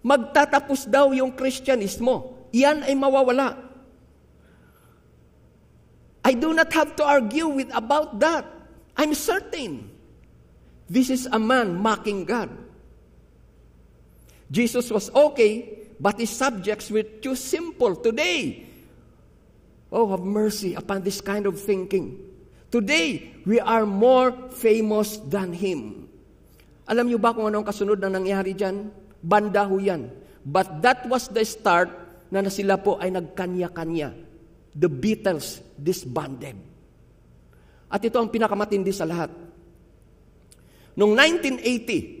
Magtatapos daw yung Kristyanismo. Yan ay mawawala. I do not have to argue with about that. I'm certain. This is a man mocking God. Jesus was okay, but his subjects were too simple. Today, oh, have mercy upon this kind of thinking. Today, we are more famous than him. Alam niyo ba kung ano ang kasunod na nangyari dyan? Banda ho yan. But that was the start na, na sila po ay nagkanya-kanya. The Beatles disbanded. At ito ang pinakamatindi sa lahat. Noong 1980,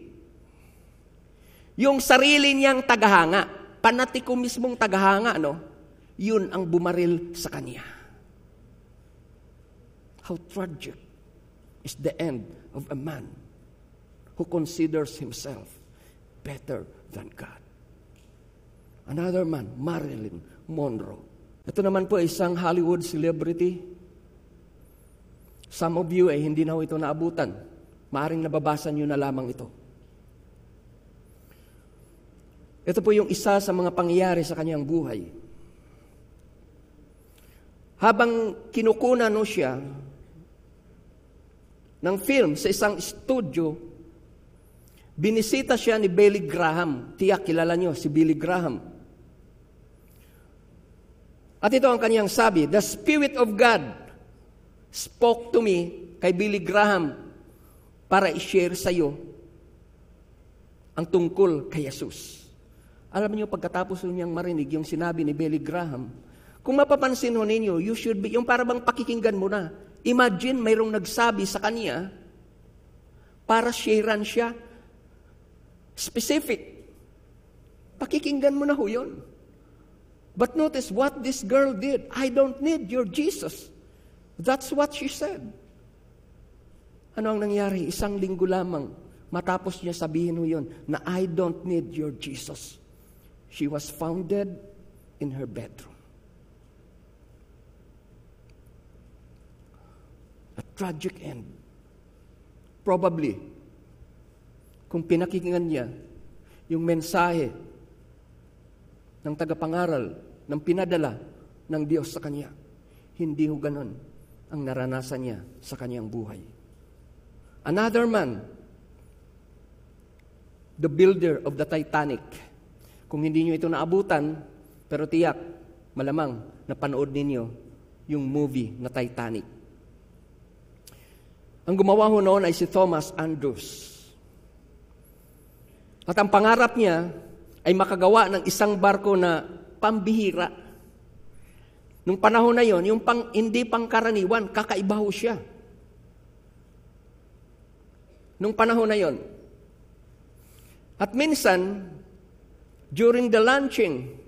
yung sarili niyang tagahanga. panatiko mismong tagahanga, no? Yun ang bumaril sa kanya. How tragic is the end of a man who considers himself better than God. Another man, Marilyn Monroe. Ito naman po isang Hollywood celebrity. Some of you ay hindi na ito naabutan. Maaring nababasa nyo na lamang ito. Ito po yung isa sa mga pangyayari sa kanyang buhay. Habang kinukuna no siya ng film sa isang studio, binisita siya ni Billy Graham. Tiyak, kilala niyo si Billy Graham. At ito ang kanyang sabi, The Spirit of God spoke to me kay Billy Graham para i-share sa iyo ang tungkol kay Jesus. Alam niyo, pagkatapos niyang marinig yung sinabi ni Billy Graham, kung mapapansin ho ninyo, you should be, yung parabang pakikinggan mo na, imagine mayroong nagsabi sa kanya para sharean siya. Specific. Pakikinggan mo na ho yun. But notice what this girl did. I don't need your Jesus. That's what she said. Ano ang nangyari? Isang linggo lamang matapos niya sabihin mo yun na I don't need your Jesus. She was found dead in her bedroom. A tragic end. Probably, kung pinakinggan niya yung mensahe ng tagapangaral ng pinadala ng Diyos sa kanya. Hindi ho ganon ang naranasan niya sa kanyang buhay. Another man, the builder of the Titanic. Kung hindi niyo ito naabutan, pero tiyak, malamang napanood ninyo yung movie na Titanic. Ang gumawa ho noon ay si Thomas Andrews. At ang pangarap niya ay makagawa ng isang barko na pambihira. Nung panahon na yon, yung pang, hindi pangkaraniwan, kakaiba ho siya. Nung panahon na yon. At minsan, during the launching,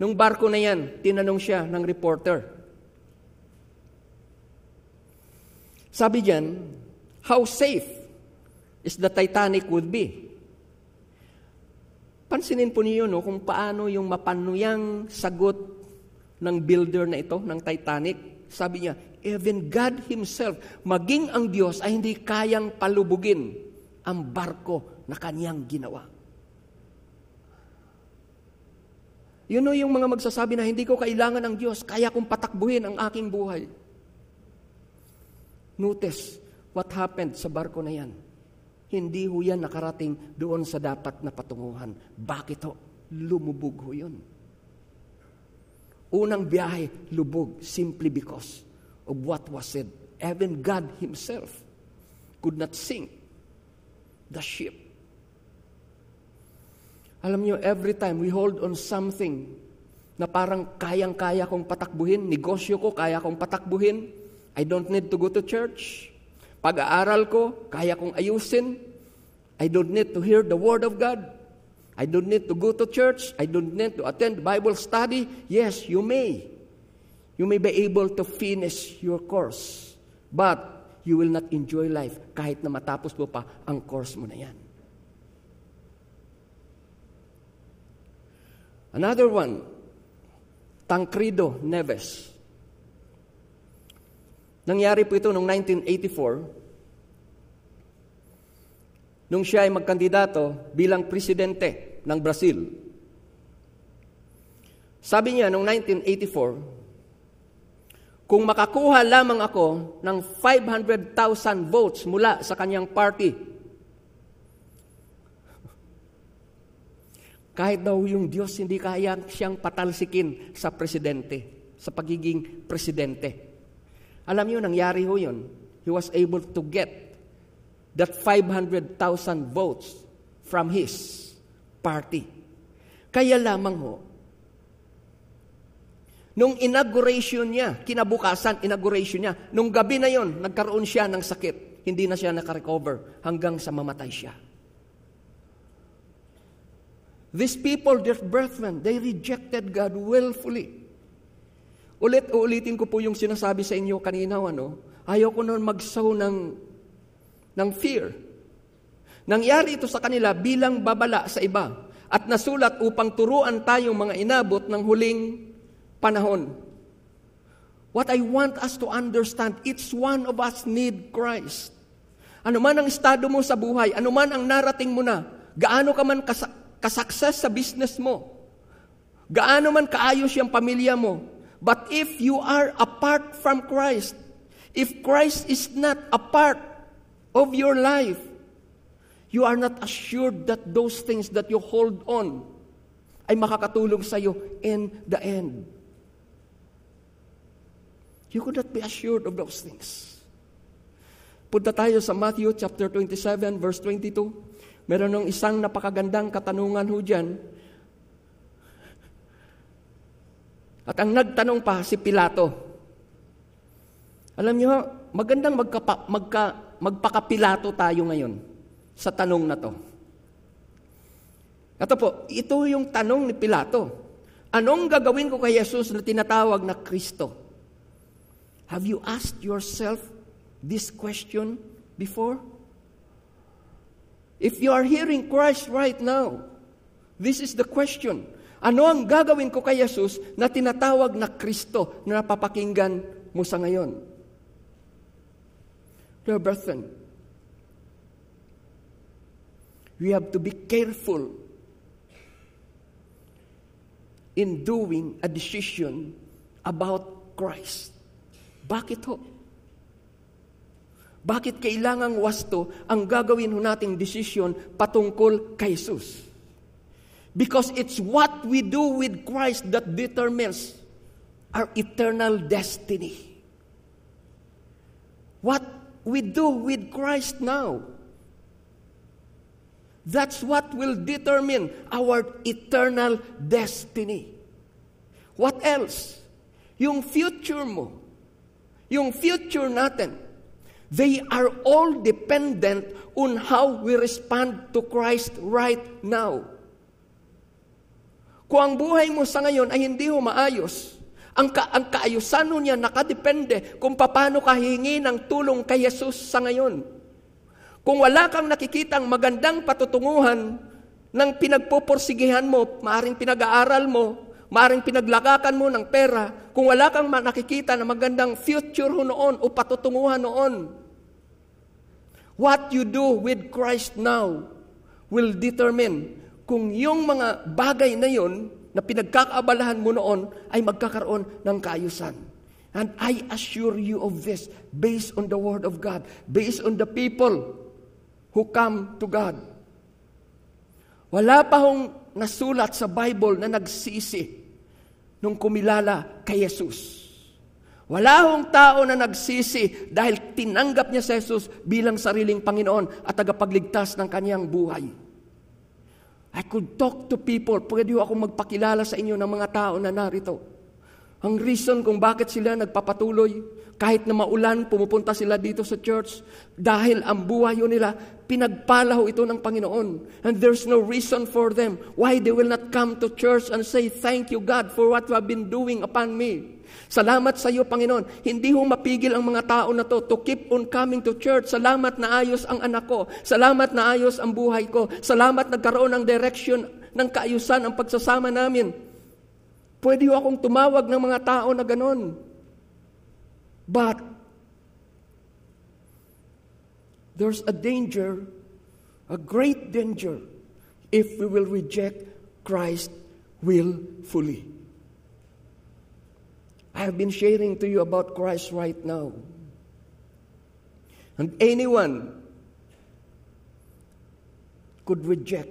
nung barko na yan, tinanong siya ng reporter. Sabi diyan, how safe is the Titanic would be? Pansinin po niyo no, kung paano yung mapanuyang sagot ng builder na ito, ng Titanic. Sabi niya, even God Himself, maging ang Diyos ay hindi kayang palubugin ang barko na kanyang ginawa. Yun know, yung mga magsasabi na hindi ko kailangan ng Diyos, kaya kong patakbuhin ang aking buhay. Notice what happened sa barko na yan. Hindi ho yan nakarating doon sa dapat na patunguhan. Bakit ho? Lumubog ho yun. Unang biyahe, lubog, simply because of what was said. Even God Himself could not sink the ship. Alam niyo, every time we hold on something na parang kayang-kaya kong patakbuhin, negosyo ko, kaya kong patakbuhin, I don't need to go to church, pag-aaral ko, kaya kong ayusin. I don't need to hear the Word of God. I don't need to go to church. I don't need to attend Bible study. Yes, you may. You may be able to finish your course. But you will not enjoy life kahit na matapos mo pa ang course mo na yan. Another one, Tancredo Neves. Nangyari po ito noong 1984 nung siya ay magkandidato bilang presidente ng Brazil. Sabi niya noong 1984, kung makakuha lamang ako ng 500,000 votes mula sa kanyang party, kahit daw yung Diyos hindi kaya siyang patalsikin sa presidente, sa pagiging presidente. Alam niyo, nangyari ho yun. He was able to get that 500,000 votes from his party. Kaya lamang ho, nung inauguration niya, kinabukasan, inauguration niya, nung gabi na yon, nagkaroon siya ng sakit. Hindi na siya nakarecover hanggang sa mamatay siya. These people, dear brethren, they rejected God willfully. Ulit, uulitin ko po yung sinasabi sa inyo kanina, ano? Ayaw ko noon magsaw ng, ng fear. Nangyari ito sa kanila bilang babala sa iba at nasulat upang turuan tayong mga inabot ng huling panahon. What I want us to understand, each one of us need Christ. Ano man ang estado mo sa buhay, ano man ang narating mo na, gaano ka man kas- kasakses sa business mo, gaano man kaayos yung pamilya mo, but if you are apart from Christ, if Christ is not a part of your life, you are not assured that those things that you hold on ay makakatulong sa iyo in the end. You could not be assured of those things. Punta tayo sa Matthew chapter 27 verse 22. Meron ng isang napakagandang katanungan ho dyan. At ang nagtanong pa si Pilato. Alam niyo, magandang magka, magka, magpakapilato tayo ngayon sa tanong na to. Ito po, ito yung tanong ni Pilato. Anong gagawin ko kay Jesus na tinatawag na Kristo? Have you asked yourself this question before? If you are hearing Christ right now, this is the question. Ano ang gagawin ko kay Jesus na tinatawag na Kristo na napapakinggan mo sa ngayon? Dear brethren, we have to be careful in doing a decision about Christ. Bakit ho? Bakit kailangang wasto ang gagawin ho nating desisyon patungkol kay Jesus? Because it's what we do with Christ that determines our eternal destiny. What we do with Christ now. That's what will determine our eternal destiny. What else? Yung future mo, yung future natin, They are all dependent on how we respond to Christ right now. Kung ang buhay mo sa ngayon ay hindi ho maayos, ang, ka, ang kaayusan niya nakadepende kung paano ka hingi ng tulong kay Jesus sa ngayon. Kung wala kang nakikitang magandang patutunguhan ng pinagpupursigihan mo, maaring pinag-aaral mo, maaring pinaglakakan mo ng pera, kung wala kang nakikita na magandang future ho noon o patutunguhan noon, what you do with Christ now will determine kung yung mga bagay na yon na pinagkakaabalahan mo noon ay magkakaroon ng kaayusan. And I assure you of this based on the Word of God, based on the people who come to God. Wala pa hong nasulat sa Bible na nagsisi nung kumilala kay Jesus. Wala hong tao na nagsisi dahil tinanggap niya si Jesus bilang sariling Panginoon at tagapagligtas ng kanyang buhay. I could talk to people, pwede ako magpakilala sa inyo ng mga tao na narito. Ang reason kung bakit sila nagpapatuloy, kahit na maulan, pumupunta sila dito sa church, dahil ang buhay nila, pinagpalaho ito ng Panginoon. And there's no reason for them why they will not come to church and say, Thank you God for what you have been doing upon me. Salamat sa iyo, Panginoon. Hindi ho mapigil ang mga tao na to to keep on coming to church. Salamat na ayos ang anak ko. Salamat na ayos ang buhay ko. Salamat nagkaroon ng direction ng kaayusan ang pagsasama namin. Pwede ho akong tumawag ng mga tao na ganon. But, there's a danger, a great danger, if we will reject Christ willfully. I have been sharing to you about Christ right now. And anyone could reject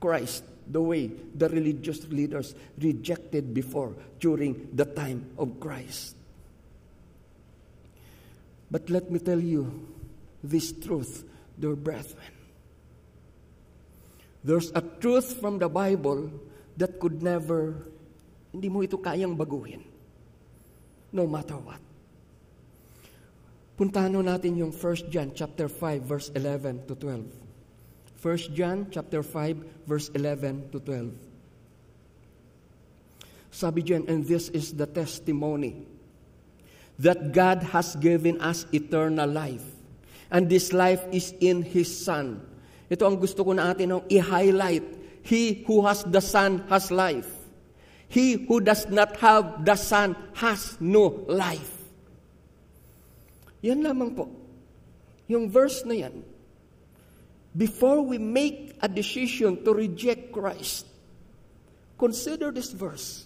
Christ the way the religious leaders rejected before during the time of Christ. But let me tell you this truth, dear brethren. There's a truth from the Bible that could never, hindi mo ito kayang baguhin no matter what. Puntahan natin yung 1 John chapter 5 verse 11 to 12. 1 John chapter 5 verse 11 to 12. Sabi dyan, and this is the testimony that God has given us eternal life. And this life is in His Son. Ito ang gusto ko na atin i-highlight. He who has the Son has life. He who does not have the Son has no life. Yan lamang po. Yung verse na yan, before we make a decision to reject Christ, consider this verse.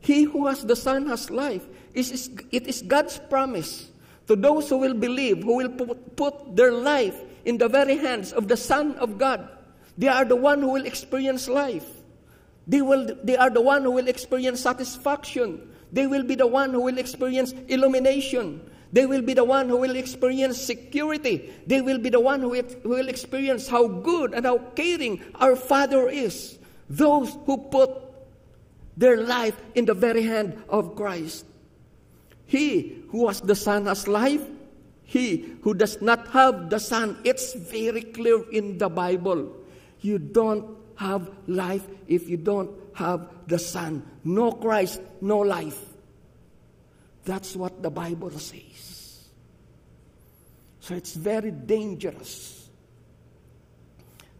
He who has the Son has life. It is, it is God's promise to those who will believe, who will put their life in the very hands of the Son of God. They are the one who will experience life. They, will, they are the one who will experience satisfaction. They will be the one who will experience illumination. They will be the one who will experience security. They will be the one who will experience how good and how caring our Father is. Those who put their life in the very hand of Christ. He who has the Son has life. He who does not have the Son, it's very clear in the Bible. You don't have life if you don't have the Son. No Christ, no life. That's what the Bible says. So it's very dangerous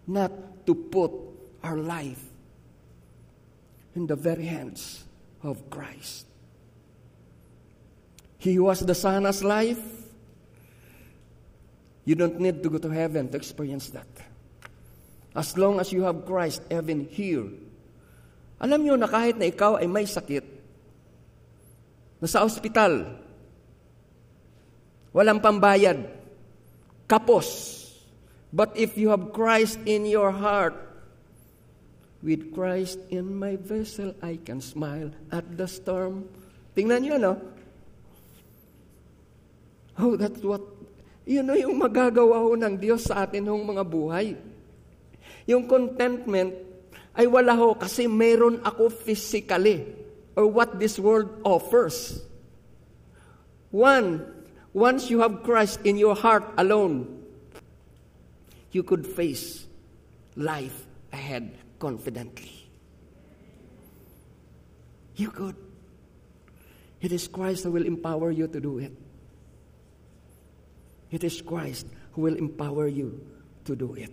not to put our life in the very hands of Christ. He who has the Son as life, you don't need to go to heaven to experience that. As long as you have Christ even here. Alam niyo na kahit na ikaw ay may sakit, nasa ospital, walang pambayad, kapos. But if you have Christ in your heart, with Christ in my vessel, I can smile at the storm. Tingnan nyo, no? Oh, that's what, yun know, yung magagawa ho ng Diyos sa atin hong mga buhay. Yung contentment ay wala ho kasi meron ako physically or what this world offers. One, Once you have Christ in your heart alone, you could face life ahead confidently. You could. It is Christ who will empower you to do it. It is Christ who will empower you to do it.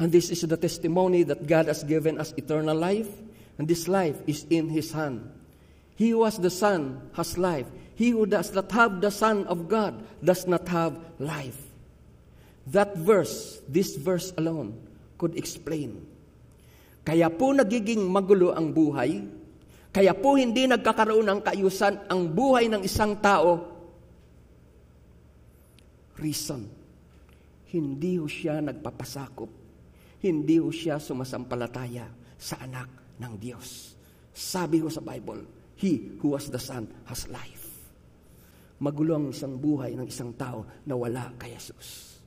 And this is the testimony that God has given us eternal life, and this life is in His hand. He who has the Son has life. He who does not have the Son of God does not have life. That verse, this verse alone, could explain. Kaya po nagiging magulo ang buhay, kaya po hindi nagkakaroon ng kaayusan ang buhay ng isang tao. Reason, hindi ho siya nagpapasakop. Hindi ho siya sumasampalataya sa anak ng Diyos. Sabi ho sa Bible, He who has the Son has life. Magulo ang isang buhay ng isang tao na wala kay Jesus.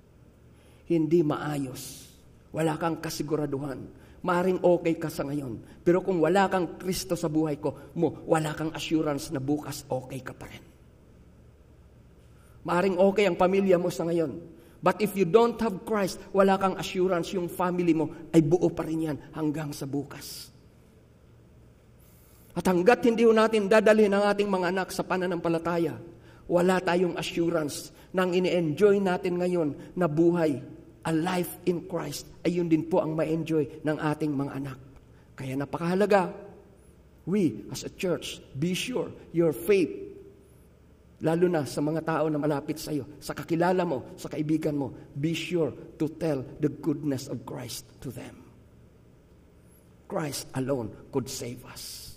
Hindi maayos. Wala kang kasiguraduhan. Maring okay ka sa ngayon. Pero kung wala kang Kristo sa buhay ko, mo, wala kang assurance na bukas okay ka pa rin. Maring okay ang pamilya mo sa ngayon. But if you don't have Christ, wala kang assurance yung family mo ay buo pa rin yan hanggang sa bukas. At hanggat hindi natin dadalhin ang ating mga anak sa pananampalataya, wala tayong assurance nang ini-enjoy natin ngayon na buhay, a life in Christ, ay yun din po ang ma-enjoy ng ating mga anak. Kaya napakahalaga, we as a church, be sure your faith, lalo na sa mga tao na malapit sa iyo, sa kakilala mo, sa kaibigan mo, be sure to tell the goodness of Christ to them. Christ alone could save us.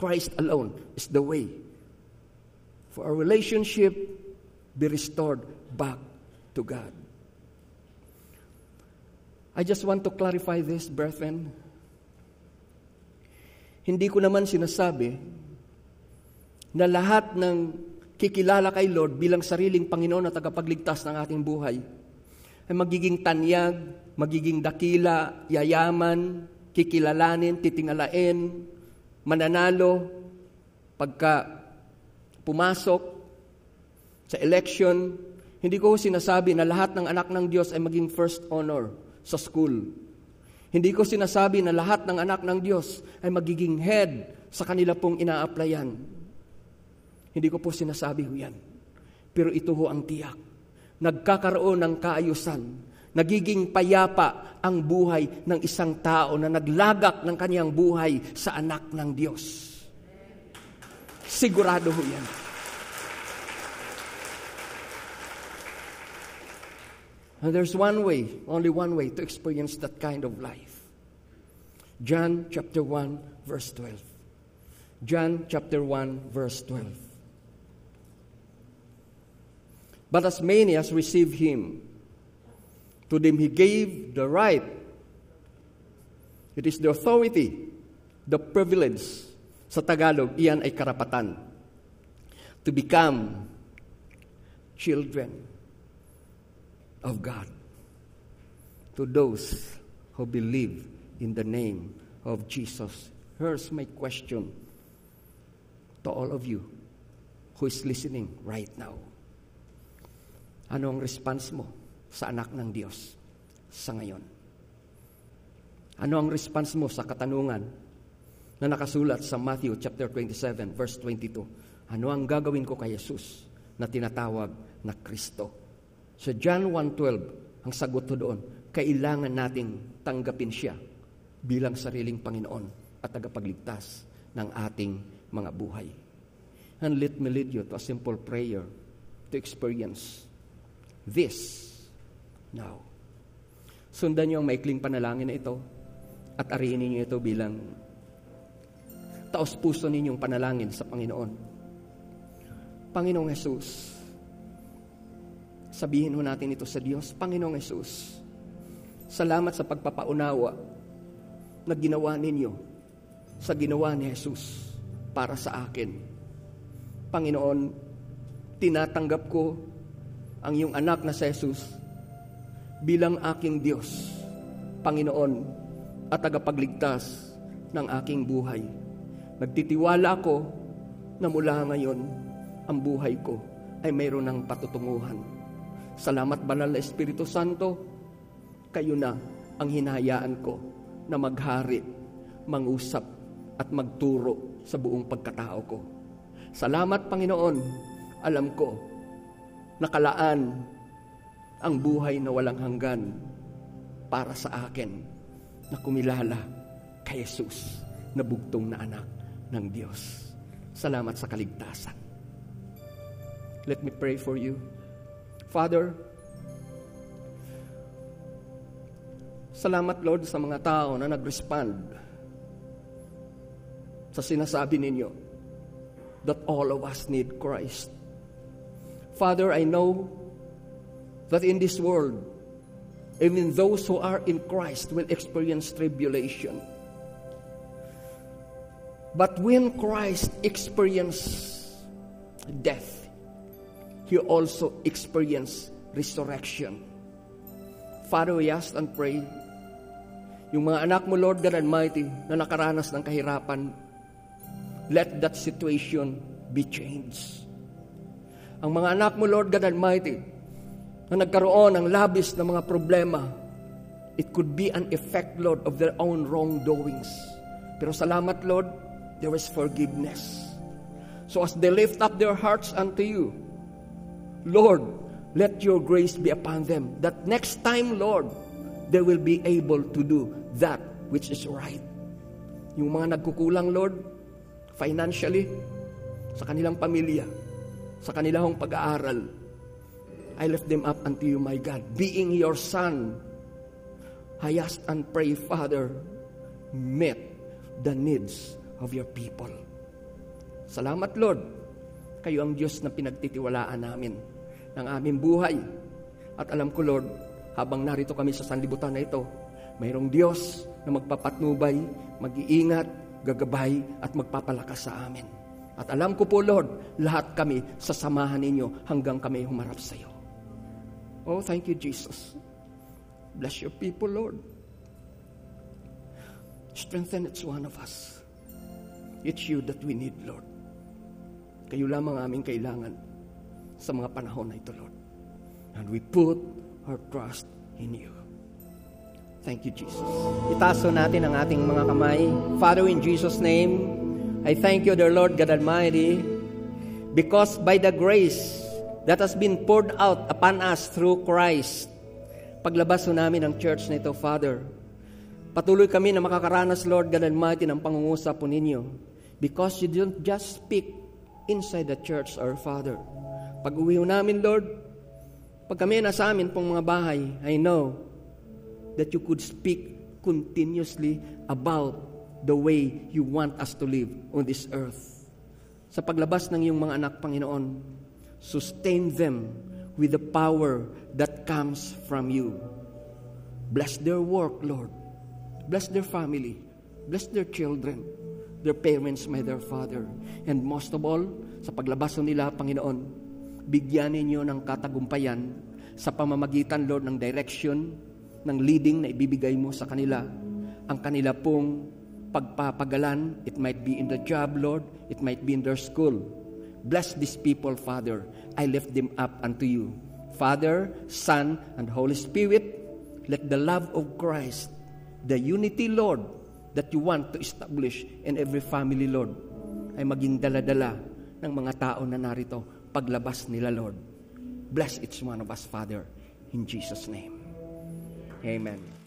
Christ alone is the way for our relationship be restored back to God. I just want to clarify this, brethren. Hindi ko naman sinasabi na lahat ng kikilala kay Lord bilang sariling Panginoon at tagapagligtas ng ating buhay ay magiging tanyag, magiging dakila, yayaman, kikilalanin, titingalain, mananalo, pagka pumasok sa election, Hindi ko sinasabi na lahat ng anak ng Diyos ay maging first honor sa school. Hindi ko sinasabi na lahat ng anak ng Diyos ay magiging head sa kanila pong ina-applyan. Hindi ko po sinasabi ho yan. Pero ito ho ang tiyak. Nagkakaroon ng kaayusan. Nagiging payapa ang buhay ng isang tao na naglagak ng kanyang buhay sa anak ng Diyos. Sigurado ho yan. And there's one way, only one way to experience that kind of life. John chapter 1, verse 12. John chapter 1, verse 12. But as many as received him, to them he gave the right. It is the authority, the privilege. Sa Tagalog, iyan ay karapatan. To become children of God to those who believe in the name of Jesus. Here's my question to all of you who is listening right now. Ano ang response mo sa anak ng Diyos sa ngayon? Ano ang response mo sa katanungan na nakasulat sa Matthew chapter 27 verse 22? Ano ang gagawin ko kay Jesus na tinatawag na Kristo? Sa John 1.12, ang sagot ko doon, kailangan nating tanggapin siya bilang sariling Panginoon at tagapagligtas ng ating mga buhay. And let me lead you to a simple prayer to experience this now. Sundan niyo ang maikling panalangin na ito at ariinin niyo ito bilang taos puso ninyong panalangin sa Panginoon. Panginoong Jesus, Sabihin mo natin ito sa Diyos, Panginoong Yesus, salamat sa pagpapaunawa na ginawa ninyo sa ginawa ni Jesus para sa akin. Panginoon, tinatanggap ko ang iyong anak na si Jesus bilang aking Diyos, Panginoon at tagapagligtas ng aking buhay. Nagtitiwala ako na mula ngayon ang buhay ko ay mayroon ng patutunguhan Salamat banal na Espiritu Santo, kayo na ang hinahayaan ko na maghari, mangusap at magturo sa buong pagkatao ko. Salamat Panginoon, alam ko, nakalaan ang buhay na walang hanggan para sa akin na kumilala kay Jesus na bugtong na anak ng Diyos. Salamat sa kaligtasan. Let me pray for you. Father, salamat Lord sa mga tao na nag-respond sa sinasabi ninyo that all of us need Christ. Father, I know that in this world, even those who are in Christ will experience tribulation. But when Christ experienced death, he also experienced resurrection. Father, we ask and pray, yung mga anak mo, Lord God Almighty, na nakaranas ng kahirapan, let that situation be changed. Ang mga anak mo, Lord God Almighty, na nagkaroon ng labis na mga problema, it could be an effect, Lord, of their own wrongdoings. Pero salamat, Lord, there is forgiveness. So as they lift up their hearts unto you, Lord, let your grace be upon them. That next time, Lord, they will be able to do that which is right. Yung mga nagkukulang, Lord, financially, sa kanilang pamilya, sa kanilang pag-aaral, I lift them up unto you, my God. Being your son, I ask and pray, Father, meet the needs of your people. Salamat, Lord. Kayo ang Diyos na pinagtitiwalaan namin ng aming buhay. At alam ko, Lord, habang narito kami sa sanlibutan na ito, mayroong Diyos na magpapatnubay, mag-iingat, gagabay, at magpapalakas sa amin. At alam ko po, Lord, lahat kami sasamahan ninyo hanggang kami humarap sa iyo. Oh, thank you, Jesus. Bless your people, Lord. Strengthen each one of us. It's you that we need, Lord. Kayo lamang aming kailangan sa mga panahon na ito, Lord. And we put our trust in you. Thank you, Jesus. Itaso natin ang ating mga kamay. Father, in Jesus' name, I thank you, dear Lord God Almighty, because by the grace that has been poured out upon us through Christ, paglabas namin ang church na ito, Father, patuloy kami na makakaranas, Lord God Almighty, ng pangungusap po ninyo because you don't just speak inside the church, our Father. Pag uwi namin, Lord, pag kami nasa amin pong mga bahay, I know that you could speak continuously about the way you want us to live on this earth. Sa paglabas ng iyong mga anak, Panginoon, sustain them with the power that comes from you. Bless their work, Lord. Bless their family. Bless their children, their parents, my dear Father. And most of all, sa paglabas nila, Panginoon, bigyan ninyo ng katagumpayan sa pamamagitan, Lord, ng direction, ng leading na ibibigay mo sa kanila, ang kanila pong pagpapagalan. It might be in the job, Lord. It might be in their school. Bless these people, Father. I lift them up unto you. Father, Son, and Holy Spirit, let the love of Christ, the unity, Lord, that you want to establish in every family, Lord, ay maging daladala ng mga tao na narito paglabas nila, Lord. Bless each one of us, Father, in Jesus' name. Amen.